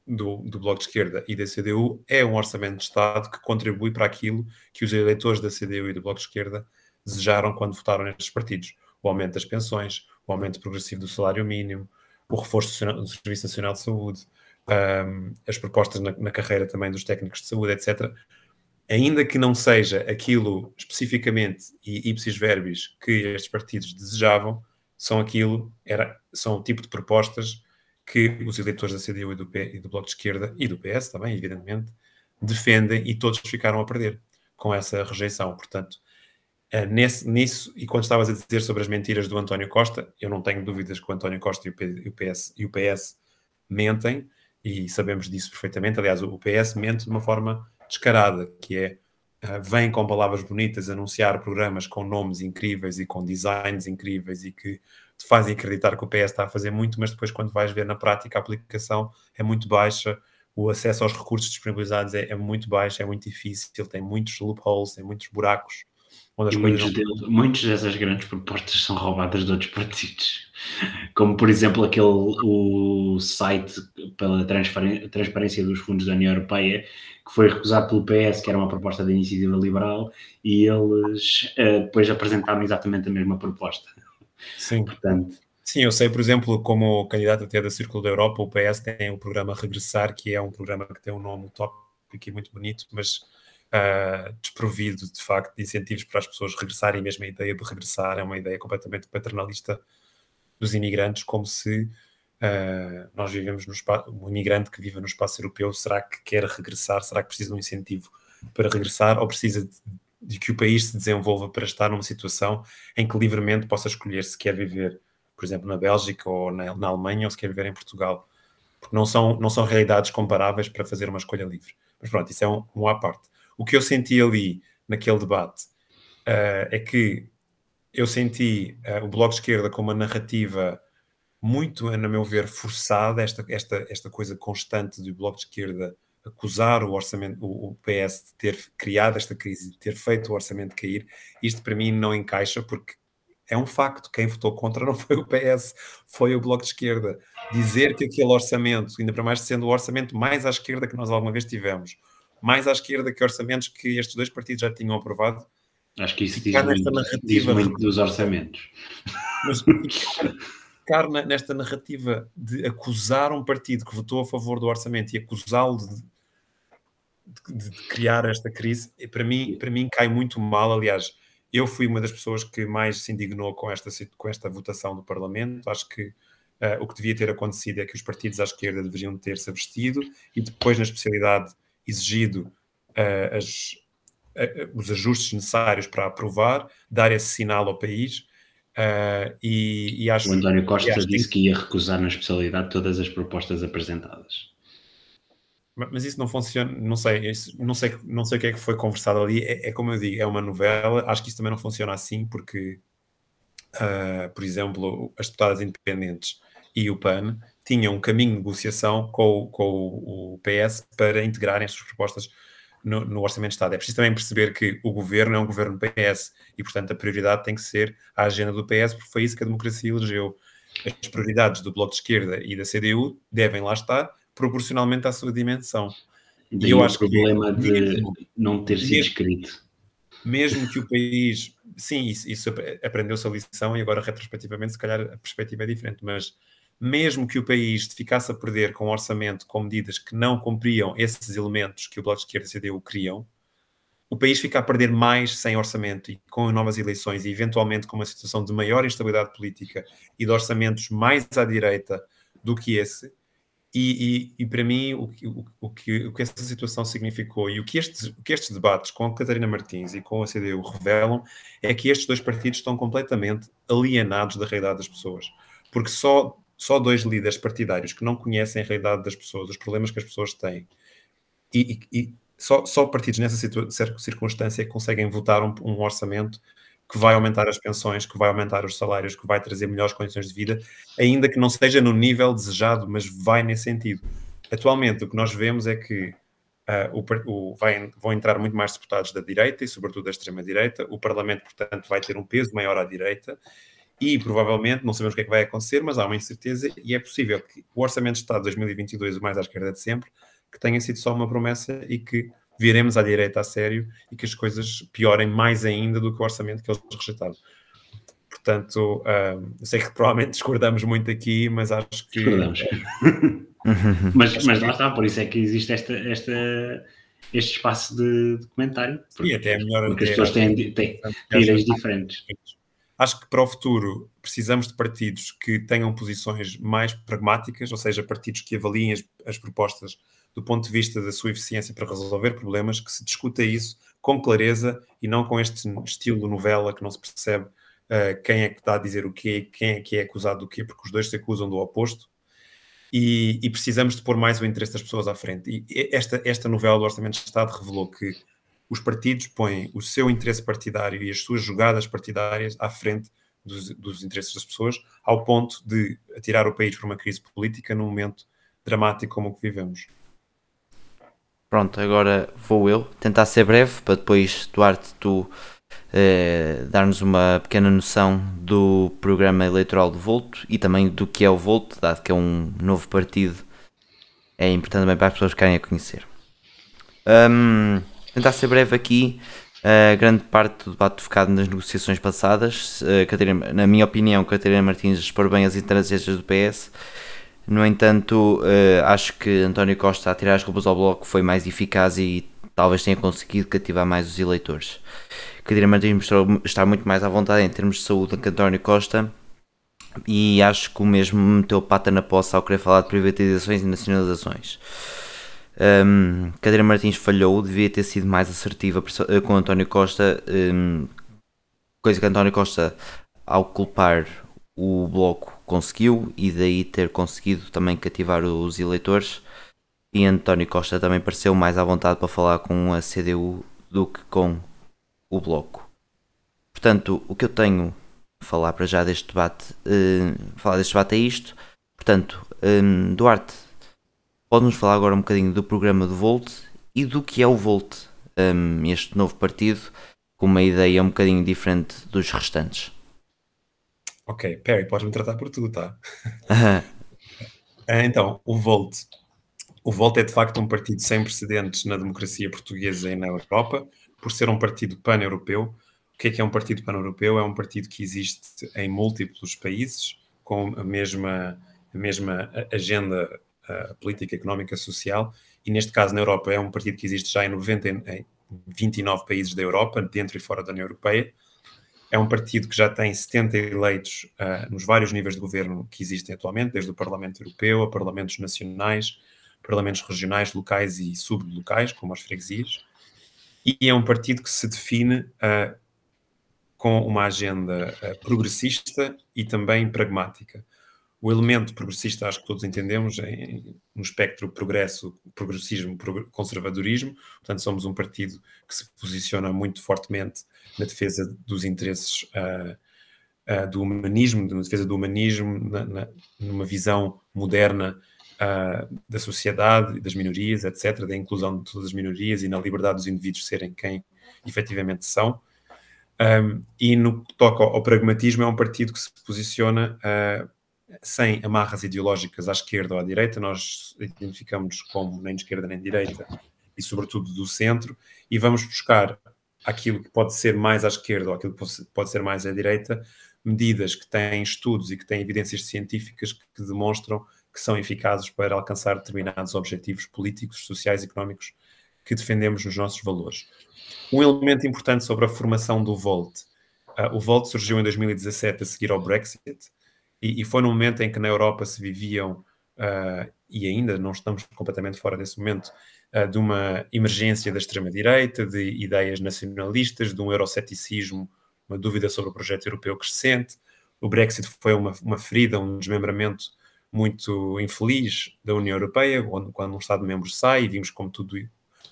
Speaker 3: do, do Bloco de Esquerda e da CDU é um orçamento de Estado que contribui para aquilo que os eleitores da CDU e do Bloco de Esquerda desejaram quando votaram nestes partidos. O aumento das pensões, o aumento progressivo do salário mínimo, o reforço do Serviço Nacional de Saúde, um, as propostas na, na, carreira também dos técnicos de saúde, etc. Ainda que não seja aquilo especificamente e ipsis verbis que estes partidos desejavam, são aquilo, era, são o tipo de propostas que os eleitores da CDU e do, P, e do Bloco de Esquerda e do PS também, evidentemente, defendem e todos ficaram a perder com essa rejeição. Portanto, uh, nesse, nisso, e quando estavas a dizer sobre as mentiras do António Costa, eu não tenho dúvidas que o António Costa e o, P, e o PS, e o PS mentem, e sabemos disso perfeitamente. Aliás, o PS mente de uma forma descarada, que é uh, vem com palavras bonitas anunciar programas com nomes incríveis e com designs incríveis e que te fazem acreditar que o PS está a fazer muito, mas depois quando vais ver na prática a aplicação é muito baixa, o acesso aos recursos disponibilizados é, é muito baixo, é muito difícil, tem muitos loopholes, tem muitos buracos.
Speaker 2: Onde muitos, deles, muitas dessas grandes propostas são roubadas de outros partidos, como por exemplo aquele o site pela transparência dos fundos da União Europeia que foi recusado pelo PS, que era uma proposta da iniciativa liberal, e eles uh, depois apresentaram exatamente a mesma proposta.
Speaker 3: Sim. Portanto, Sim, eu sei, por exemplo, como candidato até da Círculo da Europa, o PS tem o programa Regressar, que é um programa que tem um nome utópico e muito bonito, mas uh, desprovido, de facto, de incentivos para as pessoas regressarem. Mesmo a ideia de regressar é uma ideia completamente paternalista dos imigrantes, como se uh, nós vivemos no espaço, um imigrante que vive no espaço europeu, será que quer regressar? Será que precisa de um incentivo para regressar? Ou precisa de, de que o país se desenvolva para estar numa situação em que livremente possa escolher se quer viver por exemplo, na Bélgica ou na, na Alemanha ou se quer viver em Portugal. Porque não são, não são realidades comparáveis para fazer uma escolha livre. Mas pronto, isso é um, um à parte. O que eu senti ali, naquele debate, uh, é que eu senti uh, o Bloco de Esquerda com uma narrativa muito, a meu ver, forçada, esta, esta, esta coisa constante do Bloco de Esquerda acusar o orçamento, o, PS de ter criado esta crise, de ter feito o orçamento cair, isto para mim não encaixa porque é um facto. Quem votou contra não foi o PS, foi o Bloco de Esquerda. Dizer que aquele orçamento, ainda para mais sendo o orçamento mais à esquerda que nós alguma vez tivemos, mais à esquerda que orçamentos que estes dois partidos já tinham aprovado.
Speaker 2: Acho que isso diz muito, diz muito, dos orçamentos.
Speaker 3: Mas ficar nesta narrativa de acusar um partido que votou a favor do orçamento e acusá-lo de, de, de, criar esta crise, para mim, para mim cai muito mal. Aliás, eu fui uma das pessoas que mais se indignou com esta, com esta votação do Parlamento. Acho que uh, o que devia ter acontecido é que os partidos à esquerda deveriam ter-se abstido e depois, na especialidade, exigido uh, as, uh, os ajustes necessários para aprovar, dar esse sinal ao país. E, e, acho,
Speaker 2: o António Costa disse que... que ia recusar na especialidade todas as propostas apresentadas.
Speaker 3: Mas isso não funciona, não sei, isso, não sei, não sei o que é que foi conversado ali. É, é, como eu digo, é uma novela. Acho que isso também não funciona assim, porque, uh, por exemplo, as deputadas independentes e o PAN tinham um caminho de negociação com, com o, PS para integrarem estas propostas no, no, Orçamento de Estado. É preciso também perceber que o governo é um governo PS e, portanto, a prioridade tem que ser a agenda do PS, porque foi isso que a democracia elegeu. As prioridades do Bloco de Esquerda e da CDU devem lá estar, proporcionalmente à sua dimensão.
Speaker 2: E eu acho o problema que, de mesmo, não ter sido mesmo, escrito.
Speaker 3: Mesmo que o país, sim, isso, isso aprendeu-se a lição e agora retrospectivamente se calhar a perspectiva é diferente, mas mesmo que o país ficasse a perder com um orçamento com medidas que não cumpriam esses elementos que o Bloco de Esquerda e a CDU criam, o país fica a perder mais sem orçamento e com novas eleições e eventualmente com uma situação de maior instabilidade política e de orçamentos mais à direita do que esse, e, e, e, para mim, o, o, o, que, o que essa situação significou e o que, estes, o que estes debates com a Catarina Martins e com a CDU revelam é que estes dois partidos estão completamente alienados da realidade das pessoas. Porque só, só dois líderes partidários que não conhecem a realidade das pessoas, os problemas que as pessoas têm, e, e só, só partidos nessa circunstância é conseguem votar um, um orçamento que vai aumentar as pensões, que vai aumentar os salários, que vai trazer melhores condições de vida, ainda que não seja no nível desejado, mas vai nesse sentido. Atualmente, o que nós vemos é que uh, o, o, vai, vão entrar muito mais deputados da direita e, sobretudo, da extrema-direita. O Parlamento, portanto, vai ter um peso maior à direita e, provavelmente, não sabemos o que é que vai acontecer, mas há uma incerteza e é possível que o Orçamento de Estado de 2022, o mais à esquerda de sempre, que tenha sido só uma promessa e que viremos à direita a sério e que as coisas piorem mais ainda do que o orçamento que eles rejeitaram. Portanto, uh, sei que provavelmente discordamos muito aqui, mas acho que. Discordamos. [LAUGHS]
Speaker 2: mas, mas lá está, por isso é que existe esta, esta, este espaço de, de comentário.
Speaker 3: Porque, e até é melhor.
Speaker 2: Porque as pessoas têm, têm, têm ideias diferentes.
Speaker 3: Acho que para o futuro precisamos de partidos que tenham posições mais pragmáticas, ou seja, partidos que avaliem as, as propostas do ponto de vista da sua eficiência para resolver problemas, que se discuta isso com clareza e não com este estilo novela que não se percebe uh, quem é que está a dizer o quê, quem é que é acusado do quê, porque os dois se acusam do oposto. E, e, precisamos de pôr mais o interesse das pessoas à frente. E esta, esta novela do Orçamento de Estado revelou que os partidos põem o seu interesse partidário e as suas jogadas partidárias à frente dos, dos interesses das pessoas, ao ponto de atirar o país para uma crise política num momento dramático como o que vivemos.
Speaker 1: Pronto, agora vou eu tentar ser breve para depois, Duarte, tu eh, dar-nos uma pequena noção do programa eleitoral do Volto e também do que é o Volto, dado que é um novo partido, é importante também para as pessoas ficarem a conhecer. Um, tentar ser breve aqui, a grande parte do debate focado nas negociações passadas. Catarina, na minha opinião, Catarina Martins expor bem as intransigências do PS. No entanto, acho que António Costa a tirar as roupas ao bloco foi mais eficaz e talvez tenha conseguido cativar mais os eleitores. Catarina Martins mostrou estar muito mais à vontade em termos de saúde que António Costa e acho que o mesmo meteu pata na poça ao querer falar de privatizações e nacionalizações. Um, Cadeira Martins falhou, devia ter sido mais assertiva eh, com António Costa, um, coisa que António Costa, ao culpar o Bloco, conseguiu e daí ter conseguido também cativar os eleitores. E António Costa também pareceu mais à vontade para falar com a CDU do que com o Bloco. Portanto, o que eu tenho a falar para já deste debate, uh, falar deste debate é isto. Portanto, um, Duarte, Pode-nos falar agora um bocadinho do programa do Volt e do que é o Volt, um, este novo partido, com uma ideia um bocadinho diferente dos restantes.
Speaker 3: Ok, Perry, podes-me tratar por tudo, tá? [LAUGHS] então, o Volt. O Volt é de facto um partido sem precedentes na democracia portuguesa e na Europa, por ser um partido pan-europeu. O que é que é um partido pan-europeu? É um partido que existe em múltiplos países, com a mesma, a mesma agenda a política económica social, e neste caso na Europa é um partido que existe já em, 90, em 29 países da Europa, dentro e fora da União Europeia. É um partido que já tem 70 eleitos uh, nos vários níveis de governo que existem atualmente, desde o Parlamento Europeu a parlamentos nacionais, parlamentos regionais, locais e sublocais, como as freguesias. E é um partido que se define uh, com uma agenda uh, progressista e também pragmática o elemento progressista, acho que todos entendemos, é, no espectro progresso, progressismo, conservadorismo, portanto, somos um partido que se posiciona muito fortemente na defesa dos interesses uh, uh, do humanismo, na defesa do humanismo, na, na, numa visão moderna uh, da sociedade, das minorias, etc., da inclusão de todas as minorias e na liberdade dos indivíduos serem quem efetivamente são. Um, e no que toca ao, ao, pragmatismo, é um partido que se posiciona sem amarras ideológicas à esquerda ou à direita, nós identificamos como nem de esquerda nem de direita e, sobretudo, do centro, e vamos buscar aquilo que pode ser mais à esquerda ou aquilo que pode ser mais à direita, medidas que têm estudos e que têm evidências científicas que demonstram que são eficazes para alcançar determinados objetivos políticos, sociais e económicos que defendemos nos nossos valores. Um elemento importante sobre a formação do Volt. Uh, o Volt surgiu em 2017 a seguir ao Brexit, e, foi no momento em que na Europa se viviam, uh, e ainda não estamos completamente fora desse momento, uh, de uma emergência da extrema-direita, de ideias nacionalistas, de um euroceticismo, uma dúvida sobre o projeto europeu crescente. O Brexit foi uma, uma ferida, um desmembramento muito infeliz da União Europeia, quando um Estado-membro sai, e vimos como tudo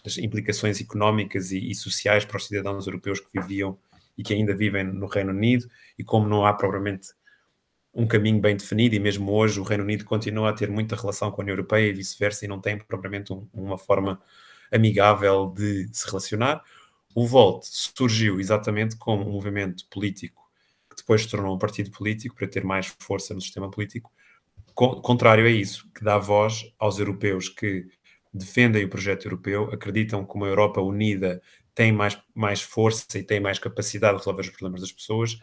Speaker 3: as implicações económicas e, e, sociais para os cidadãos europeus que viviam e que ainda vivem no Reino Unido, e como não há propriamente um caminho bem definido e mesmo hoje o Reino Unido continua a ter muita relação com a União Europeia e vice-versa e não tem propriamente um, uma forma amigável de se relacionar. O Volt surgiu exatamente como um movimento político que depois se tornou um partido político para ter mais força no sistema político, contrário a isso, que dá voz aos europeus que defendem o projeto europeu, acreditam que uma Europa unida tem mais, mais força e tem mais capacidade de resolver os problemas das pessoas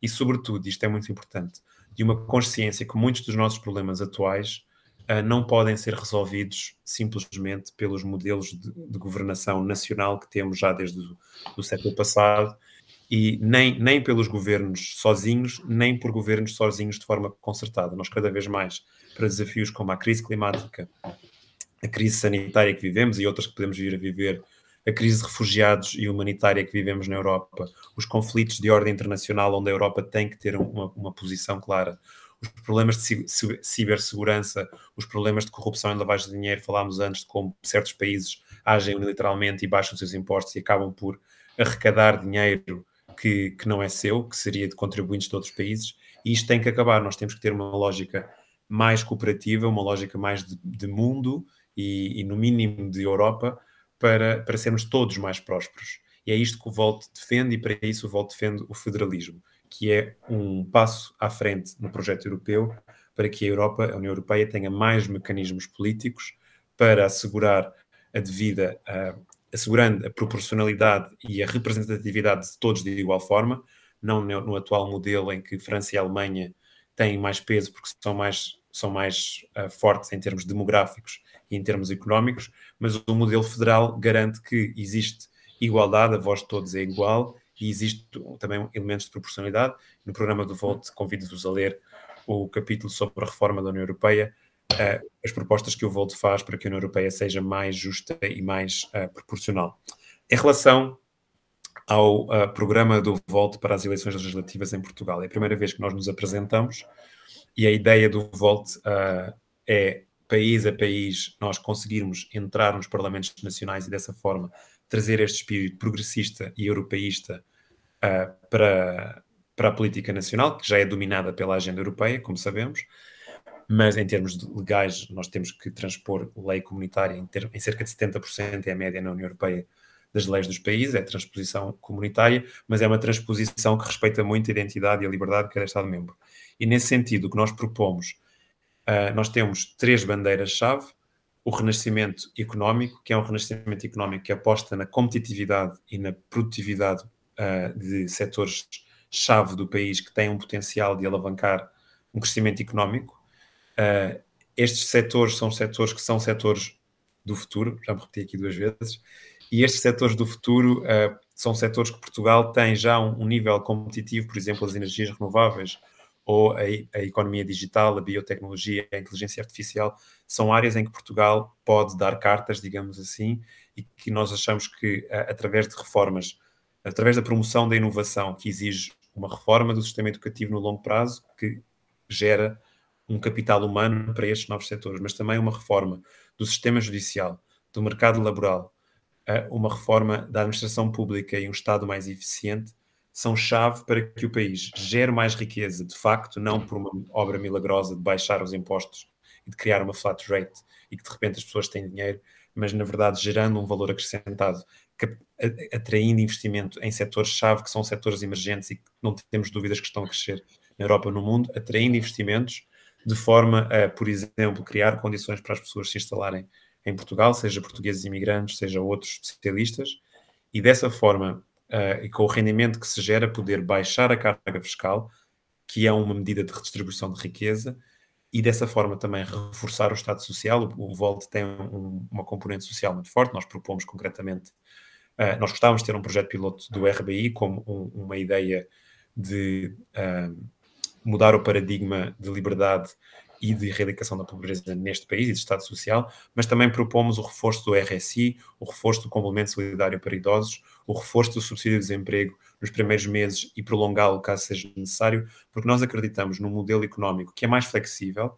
Speaker 3: e, sobretudo, isto é muito importante, de uma consciência que muitos dos nossos problemas atuais uh, não podem ser resolvidos simplesmente pelos modelos de, de, governação nacional que temos já desde o século passado e nem, nem pelos governos sozinhos, nem por governos sozinhos de forma concertada. Nós, cada vez mais, para desafios como a crise climática, a crise sanitária que vivemos e outras que podemos vir a viver, a crise de refugiados e humanitária que vivemos na Europa, os conflitos de ordem internacional, onde a Europa tem que ter uma, uma posição clara, os problemas de cibersegurança, os problemas de corrupção e lavagem de dinheiro, falámos antes de como certos países agem unilateralmente e baixam os seus impostos e acabam por arrecadar dinheiro que, que não é seu, que seria de contribuintes de outros países, e isto tem que acabar. Nós temos que ter uma lógica mais cooperativa, uma lógica mais de, de mundo e, e, no mínimo, de Europa, para, para sermos todos mais prósperos. E é isto que o Volt defende, e para isso o Volt defende o federalismo, que é um passo à frente no projeto europeu para que a Europa, a União Europeia, tenha mais mecanismos políticos para assegurar a devida uh, assegurando a proporcionalidade e a representatividade de todos de igual forma, não no, no atual modelo em que França e Alemanha têm mais peso porque são mais, são mais uh, fortes em termos demográficos e em termos económicos, mas o modelo federal garante que existe igualdade, a voz de todos é igual e existe também elementos de proporcionalidade. No programa do Volte convido-vos a ler o capítulo sobre a reforma da União Europeia, uh, as propostas que o Volt faz para que a União Europeia seja mais justa e mais uh, proporcional. Em relação ao uh, programa do Volt para as eleições legislativas em Portugal, é a primeira vez que nós nos apresentamos e a ideia do Volt é, país a país, nós conseguirmos entrar nos parlamentos nacionais e dessa forma trazer este espírito progressista e europeísta para, para a política nacional, que já é dominada pela agenda europeia, como sabemos, mas em termos legais nós temos que transpor lei comunitária em, ter, em cerca de 70% é a média na União Europeia das leis dos países, é transposição comunitária, mas é uma transposição que respeita muito a identidade e a liberdade de cada Estado-membro. E nesse sentido, o que nós propomos, uh, nós temos três bandeiras-chave, o renascimento económico, que é um renascimento económico que aposta na competitividade e na produtividade uh, de setores-chave do país que têm um potencial de alavancar um crescimento económico, Uh, estes setores são setores que são setores do futuro, já me repeti aqui duas vezes, e estes setores do futuro são setores que Portugal tem já um, um, nível competitivo, por exemplo, as energias renováveis ou a, a, economia digital, a biotecnologia, a inteligência artificial, são áreas em que Portugal pode dar cartas, digamos assim, e que nós achamos que, uh, através de reformas, através da promoção da inovação, que exige uma reforma do sistema educativo no longo prazo, que gera um capital humano para estes novos setores, mas também uma reforma do sistema judicial, do mercado laboral, uma reforma da administração pública e um Estado mais eficiente são chave para que o país gere mais riqueza, de facto, não por uma obra milagrosa de baixar os impostos e de criar uma flat rate e que de repente as pessoas têm dinheiro, mas na verdade gerando um valor acrescentado, atraindo investimento em setores-chave que são setores emergentes e que não temos dúvidas que estão a crescer na Europa e no mundo, atraindo investimentos de forma a, por exemplo, criar condições para as pessoas se instalarem em Portugal, seja portugueses imigrantes, seja outros especialistas, e dessa forma, uh, e com o rendimento que se gera, poder baixar a carga fiscal, que é uma medida de redistribuição de riqueza, e dessa forma também reforçar o Estado Social. O, o VOLT tem um, uma componente social muito forte, nós propomos concretamente, uh, nós gostávamos de ter um projeto piloto do RBI como um, uma ideia de uh, mudar o paradigma de liberdade e de erradicação da pobreza neste país e de Estado Social, mas também propomos o reforço do RSI, o reforço do complemento solidário para idosos, o reforço do subsídio de desemprego nos primeiros meses e prolongá-lo caso seja necessário, porque nós acreditamos num modelo económico que é mais flexível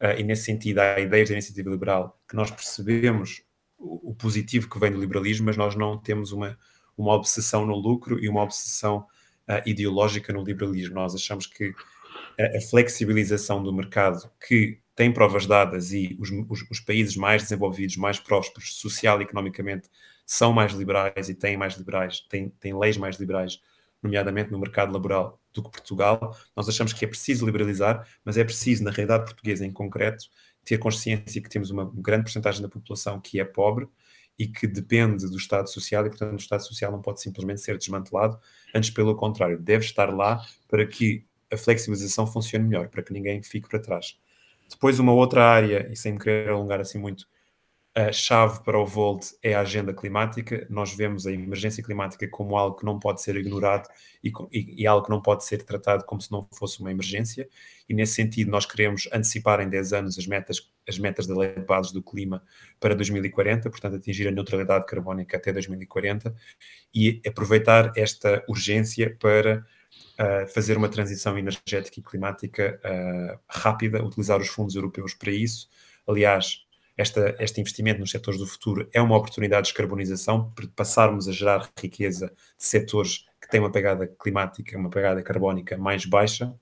Speaker 3: uh, e, nesse sentido, há ideias da iniciativa liberal que nós percebemos o, positivo que vem do liberalismo, mas nós não temos uma, uma obsessão no lucro e uma obsessão uh, ideológica no liberalismo. Nós achamos que a, flexibilização do mercado que tem provas dadas e os, os, os, países mais desenvolvidos, mais prósperos, social e economicamente, são mais liberais e têm mais liberais, têm, têm leis mais liberais, nomeadamente no mercado laboral, do que Portugal. Nós achamos que é preciso liberalizar, mas é preciso, na realidade portuguesa em concreto, ter consciência que temos uma grande porcentagem da população que é pobre e que depende do Estado Social e, portanto, o Estado Social não pode simplesmente ser desmantelado, antes pelo contrário, deve estar lá para que a flexibilização funcione melhor, para que ninguém fique para trás. Depois, uma outra área, e sem me querer alongar assim muito, a chave para o Volt é a agenda climática. Nós vemos a emergência climática como algo que não pode ser ignorado e, e, e, algo que não pode ser tratado como se não fosse uma emergência. E nesse sentido, nós queremos antecipar em 10 anos as metas, as metas da Lei de Bases do Clima para 2040, portanto, atingir a neutralidade carbónica até 2040 e aproveitar esta urgência para uh, fazer uma transição energética e climática uh, rápida, utilizar os fundos europeus para isso. Aliás, esta, este investimento nos setores do futuro é uma oportunidade de descarbonização, para passarmos a gerar riqueza de setores que têm uma pegada climática, uma pegada carbónica mais baixa,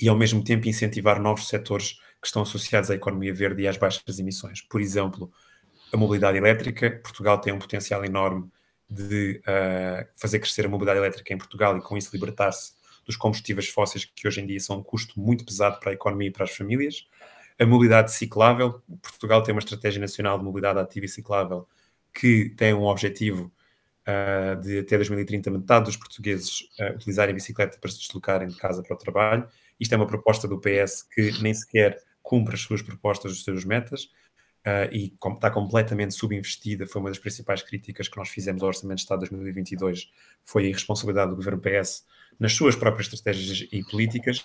Speaker 3: e ao mesmo tempo incentivar novos setores que estão associados à economia verde e às baixas emissões. Por exemplo, a mobilidade elétrica. Portugal tem um potencial enorme de uh, fazer crescer a mobilidade elétrica em Portugal e com isso libertar-se dos combustíveis fósseis que hoje em dia são um custo muito pesado para a economia e para as famílias. A mobilidade ciclável, Portugal tem uma estratégia nacional de mobilidade ativa e ciclável que tem um objetivo uh, de até 2030 metade dos portugueses uh, utilizarem bicicleta para se deslocarem de casa para o trabalho. Isto é uma proposta do PS que nem sequer cumpre as suas propostas, as suas metas, uh, e como está completamente subinvestida, foi uma das principais críticas que nós fizemos ao Orçamento de Estado de 2022, foi a irresponsabilidade do governo PS nas suas próprias estratégias e políticas.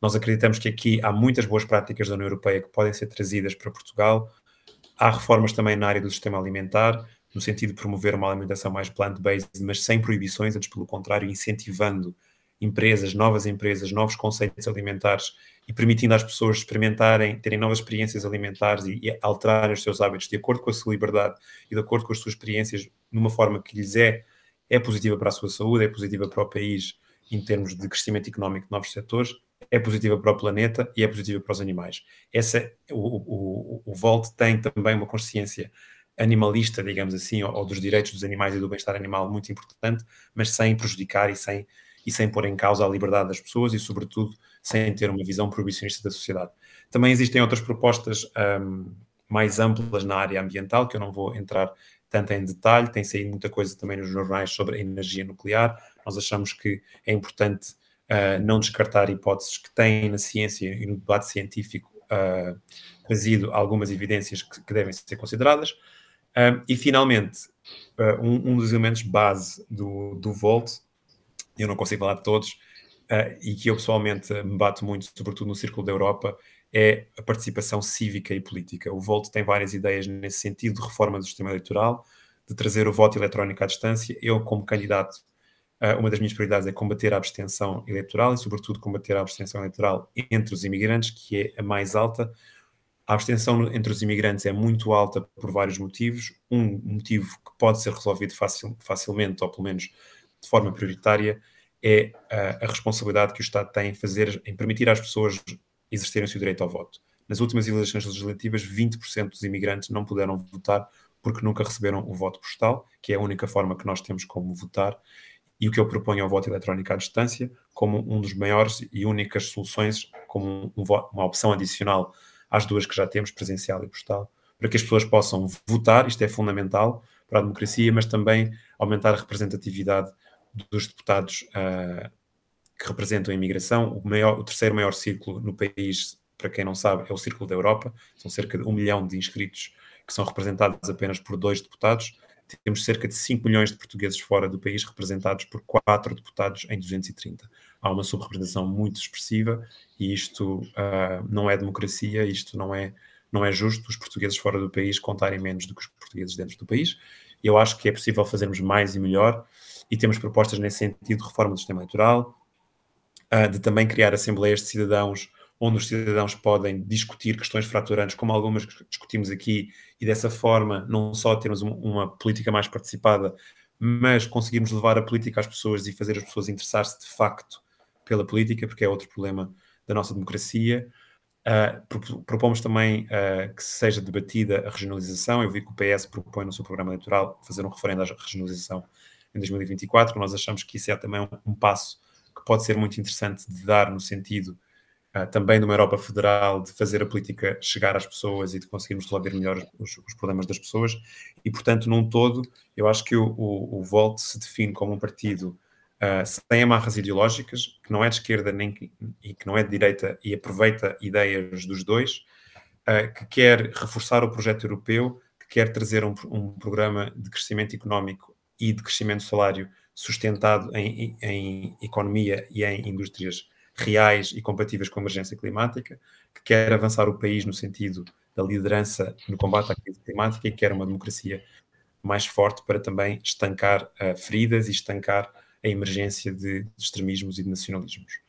Speaker 3: Nós acreditamos que aqui há muitas boas práticas da União Europeia que podem ser trazidas para Portugal. Há reformas também na área do sistema alimentar, no sentido de promover uma alimentação mais plant-based, mas sem proibições, antes pelo contrário, incentivando empresas, novas empresas, novos conceitos alimentares e permitindo às pessoas experimentarem, terem novas experiências alimentares e, e alterarem os seus hábitos de acordo com a sua liberdade e de acordo com as suas experiências, numa forma que lhes é, é positiva para a sua saúde, é positiva para o país em termos de crescimento económico de novos setores, é positiva para o planeta e é positiva para os animais. Essa, o, o, o Volt tem também uma consciência animalista, digamos assim, ou, ou dos direitos dos animais e do bem-estar animal muito importante, mas sem prejudicar e sem, e sem pôr em causa a liberdade das pessoas e, sobretudo, sem ter uma visão proibicionista da sociedade. Também existem outras propostas um, mais amplas na área ambiental, que eu não vou entrar tanto em detalhe, tem saído muita coisa também nos jornais sobre a energia nuclear. Nós achamos que é importante uh, não descartar hipóteses que têm na ciência e no debate científico uh, trazido algumas evidências que, que devem ser consideradas. Uh, e, finalmente, um, um, dos elementos base do, do Volt, eu não consigo falar de todos, e que eu pessoalmente me bato muito, sobretudo no Círculo da Europa, é a participação cívica e política. O Volt tem várias ideias nesse sentido de reforma do sistema eleitoral, de trazer o voto eletrónico à distância. Eu, como candidato, Uh, uma das minhas prioridades é combater a abstenção eleitoral e, sobretudo, combater a abstenção eleitoral entre os imigrantes, que é a mais alta. A abstenção entre os imigrantes é muito alta por vários motivos. Um motivo que pode ser resolvido facil, facilmente, ou pelo menos de forma prioritária, é uh, a responsabilidade que o Estado tem em, fazer, em permitir às pessoas exercerem o seu direito ao voto. Nas últimas eleições legislativas, 20% dos imigrantes não puderam votar porque nunca receberam o voto postal, que é a única forma que nós temos como votar, e o que eu proponho é o voto eletrónico à distância como um dos maiores e únicas soluções, como um, uma opção adicional às duas que já temos, presencial e postal, para que as pessoas possam votar, isto é fundamental para a democracia, mas também aumentar a representatividade dos deputados uh, que representam a imigração. O, maior, o terceiro maior círculo no país, para quem não sabe, é o Círculo da Europa, são cerca de um milhão de inscritos que são representados apenas por dois deputados temos cerca de 5 milhões de portugueses fora do país, representados por 4 deputados em 230. Há uma subrepresentação muito expressiva e isto uh, não é democracia, isto não é, não é justo os portugueses fora do país contarem menos do que os portugueses dentro do país. Eu acho que é possível fazermos mais e melhor e temos propostas nesse sentido de reforma do sistema eleitoral, uh, de também criar assembleias de cidadãos onde os cidadãos podem discutir questões fraturantes, como algumas que discutimos aqui, e dessa forma não só termos uma política mais participada, mas conseguirmos levar a política às pessoas e fazer as pessoas interessar-se de facto pela política, porque é outro problema da nossa democracia. Uh, propomos também uh, que seja debatida a regionalização. Eu vi que o PS propõe no seu programa eleitoral fazer um referendo à regionalização em 2024. Nós achamos que isso é também um, um passo que pode ser muito interessante de dar no sentido uh, também numa Europa federal, de fazer a política chegar às pessoas e de conseguirmos resolver melhor os, os problemas das pessoas. E, portanto, num todo, eu acho que o, o, o Volt se define como um partido uh, sem amarras ideológicas, que não é de esquerda nem que, e que não é de direita e aproveita ideias dos dois, uh, que quer reforçar o projeto europeu, que quer trazer um, um, programa de crescimento económico e de crescimento salário sustentado em, em economia e em indústrias reais e compatíveis com a emergência climática, que quer avançar o país no sentido da liderança no combate à crise climática e quer uma democracia mais forte para também estancar uh, feridas e estancar a emergência de, de extremismos e de nacionalismos.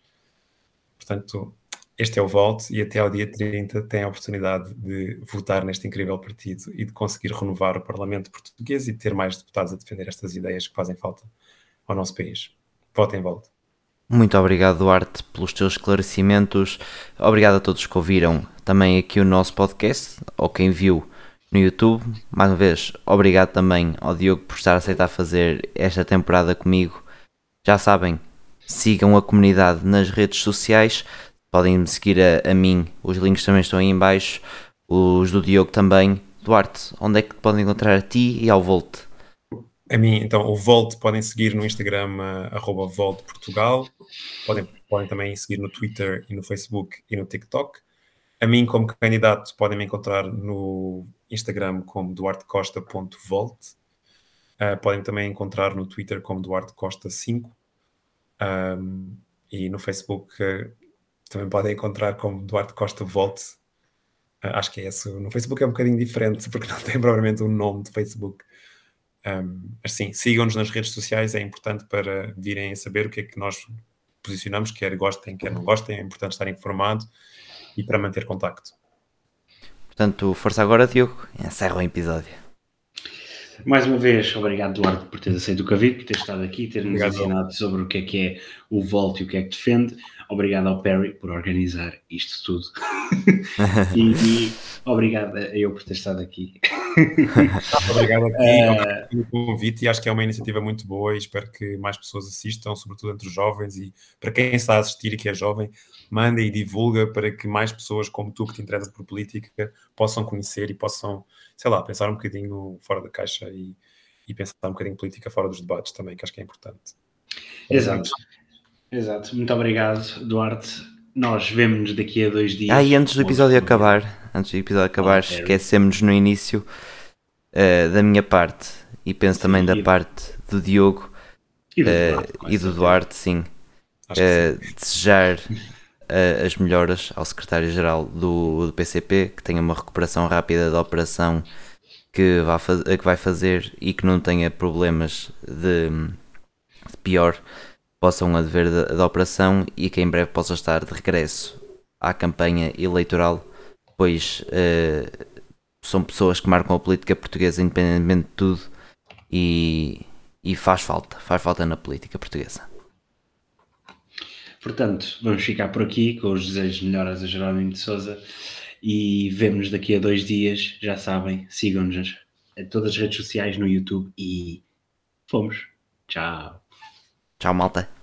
Speaker 3: Portanto, este é o voto e até ao dia 30 tem a oportunidade de votar neste incrível partido e de conseguir renovar o Parlamento português e ter mais deputados a defender estas ideias que fazem falta ao nosso país. Votem voto.
Speaker 1: Muito obrigado, Duarte, pelos teus esclarecimentos. Obrigado a todos que ouviram também aqui o nosso podcast, ou quem viu no YouTube. Mais uma vez, obrigado também ao Diogo por estar a aceitar fazer esta temporada comigo. Já sabem, sigam a comunidade nas redes sociais. Podem me seguir a, a mim, os links também estão aí em baixo. Os do Diogo também. Duarte, onde é que podem encontrar a ti e ao Volt?
Speaker 3: A mim, então, o Volt podem seguir no Instagram, uh, VoltPortugal. Podem, podem também seguir no Twitter e no Facebook e no TikTok. A mim, como candidato, podem me encontrar no Instagram como duartecosta.volt. Uh, podem também encontrar no Twitter como duartecosta5. Um, e no Facebook uh, também podem encontrar como Duarte Costa Volt. Uh, acho que é esse. No Facebook é um bocadinho diferente, [LAUGHS] porque não tem provavelmente um nome de Facebook. Um, mas sim, sigam-nos nas redes sociais, é importante para virem a saber o que é que nós posicionamos, quer gostem, quer não gostem, é importante estar informado e para manter contacto.
Speaker 1: Portanto, força agora, Diogo, encerra o episódio.
Speaker 2: Mais uma vez, obrigado, Eduardo, por teres aceito o convite, por ter estado aqui, ter-nos ensinado sobre o que é que é o Volt e o que é que defende. Obrigado ao Perry por organizar isto tudo. [LAUGHS] e, e, obrigado a eu por ter estado aqui.
Speaker 3: obrigado a ti pelo convite e acho que é uma iniciativa muito boa e espero que mais pessoas assistam, sobretudo entre os jovens e para quem está a assistir e que é jovem, manda e divulga para que mais pessoas como tu que te interessam por política possam conhecer e possam, sei lá, pensar um bocadinho fora da caixa e, e pensar um bocadinho política fora dos debates também, que acho que é importante.
Speaker 2: Exato. Exato, muito obrigado, Duarte. Nós vemos-nos daqui a dois dias.
Speaker 1: Ah, e antes do episódio acabar, antes do episódio acabar, oh, esquecemos no início uh, da minha parte. E penso também da parte do Diogo e do, uh, Duarte, e do Duarte sim. Uh, desejar as melhoras ao secretário-geral do, do, PCP, que tenha uma recuperação rápida da operação que, vá que vai fazer e que não tenha problemas de, de pior possam adver da, da operação e que em breve possa estar de regresso à campanha eleitoral, pois uh, são pessoas que marcam a política portuguesa independentemente de tudo e, e faz falta, faz falta na política portuguesa.
Speaker 2: Portanto, vamos ficar por aqui com os desejos de melhoras a Jerónimo de Souza e vemos-nos daqui a dois dias. Já sabem, sigam-nos em todas as redes sociais no YouTube e fomos. Tchau.
Speaker 1: Tchau, malta.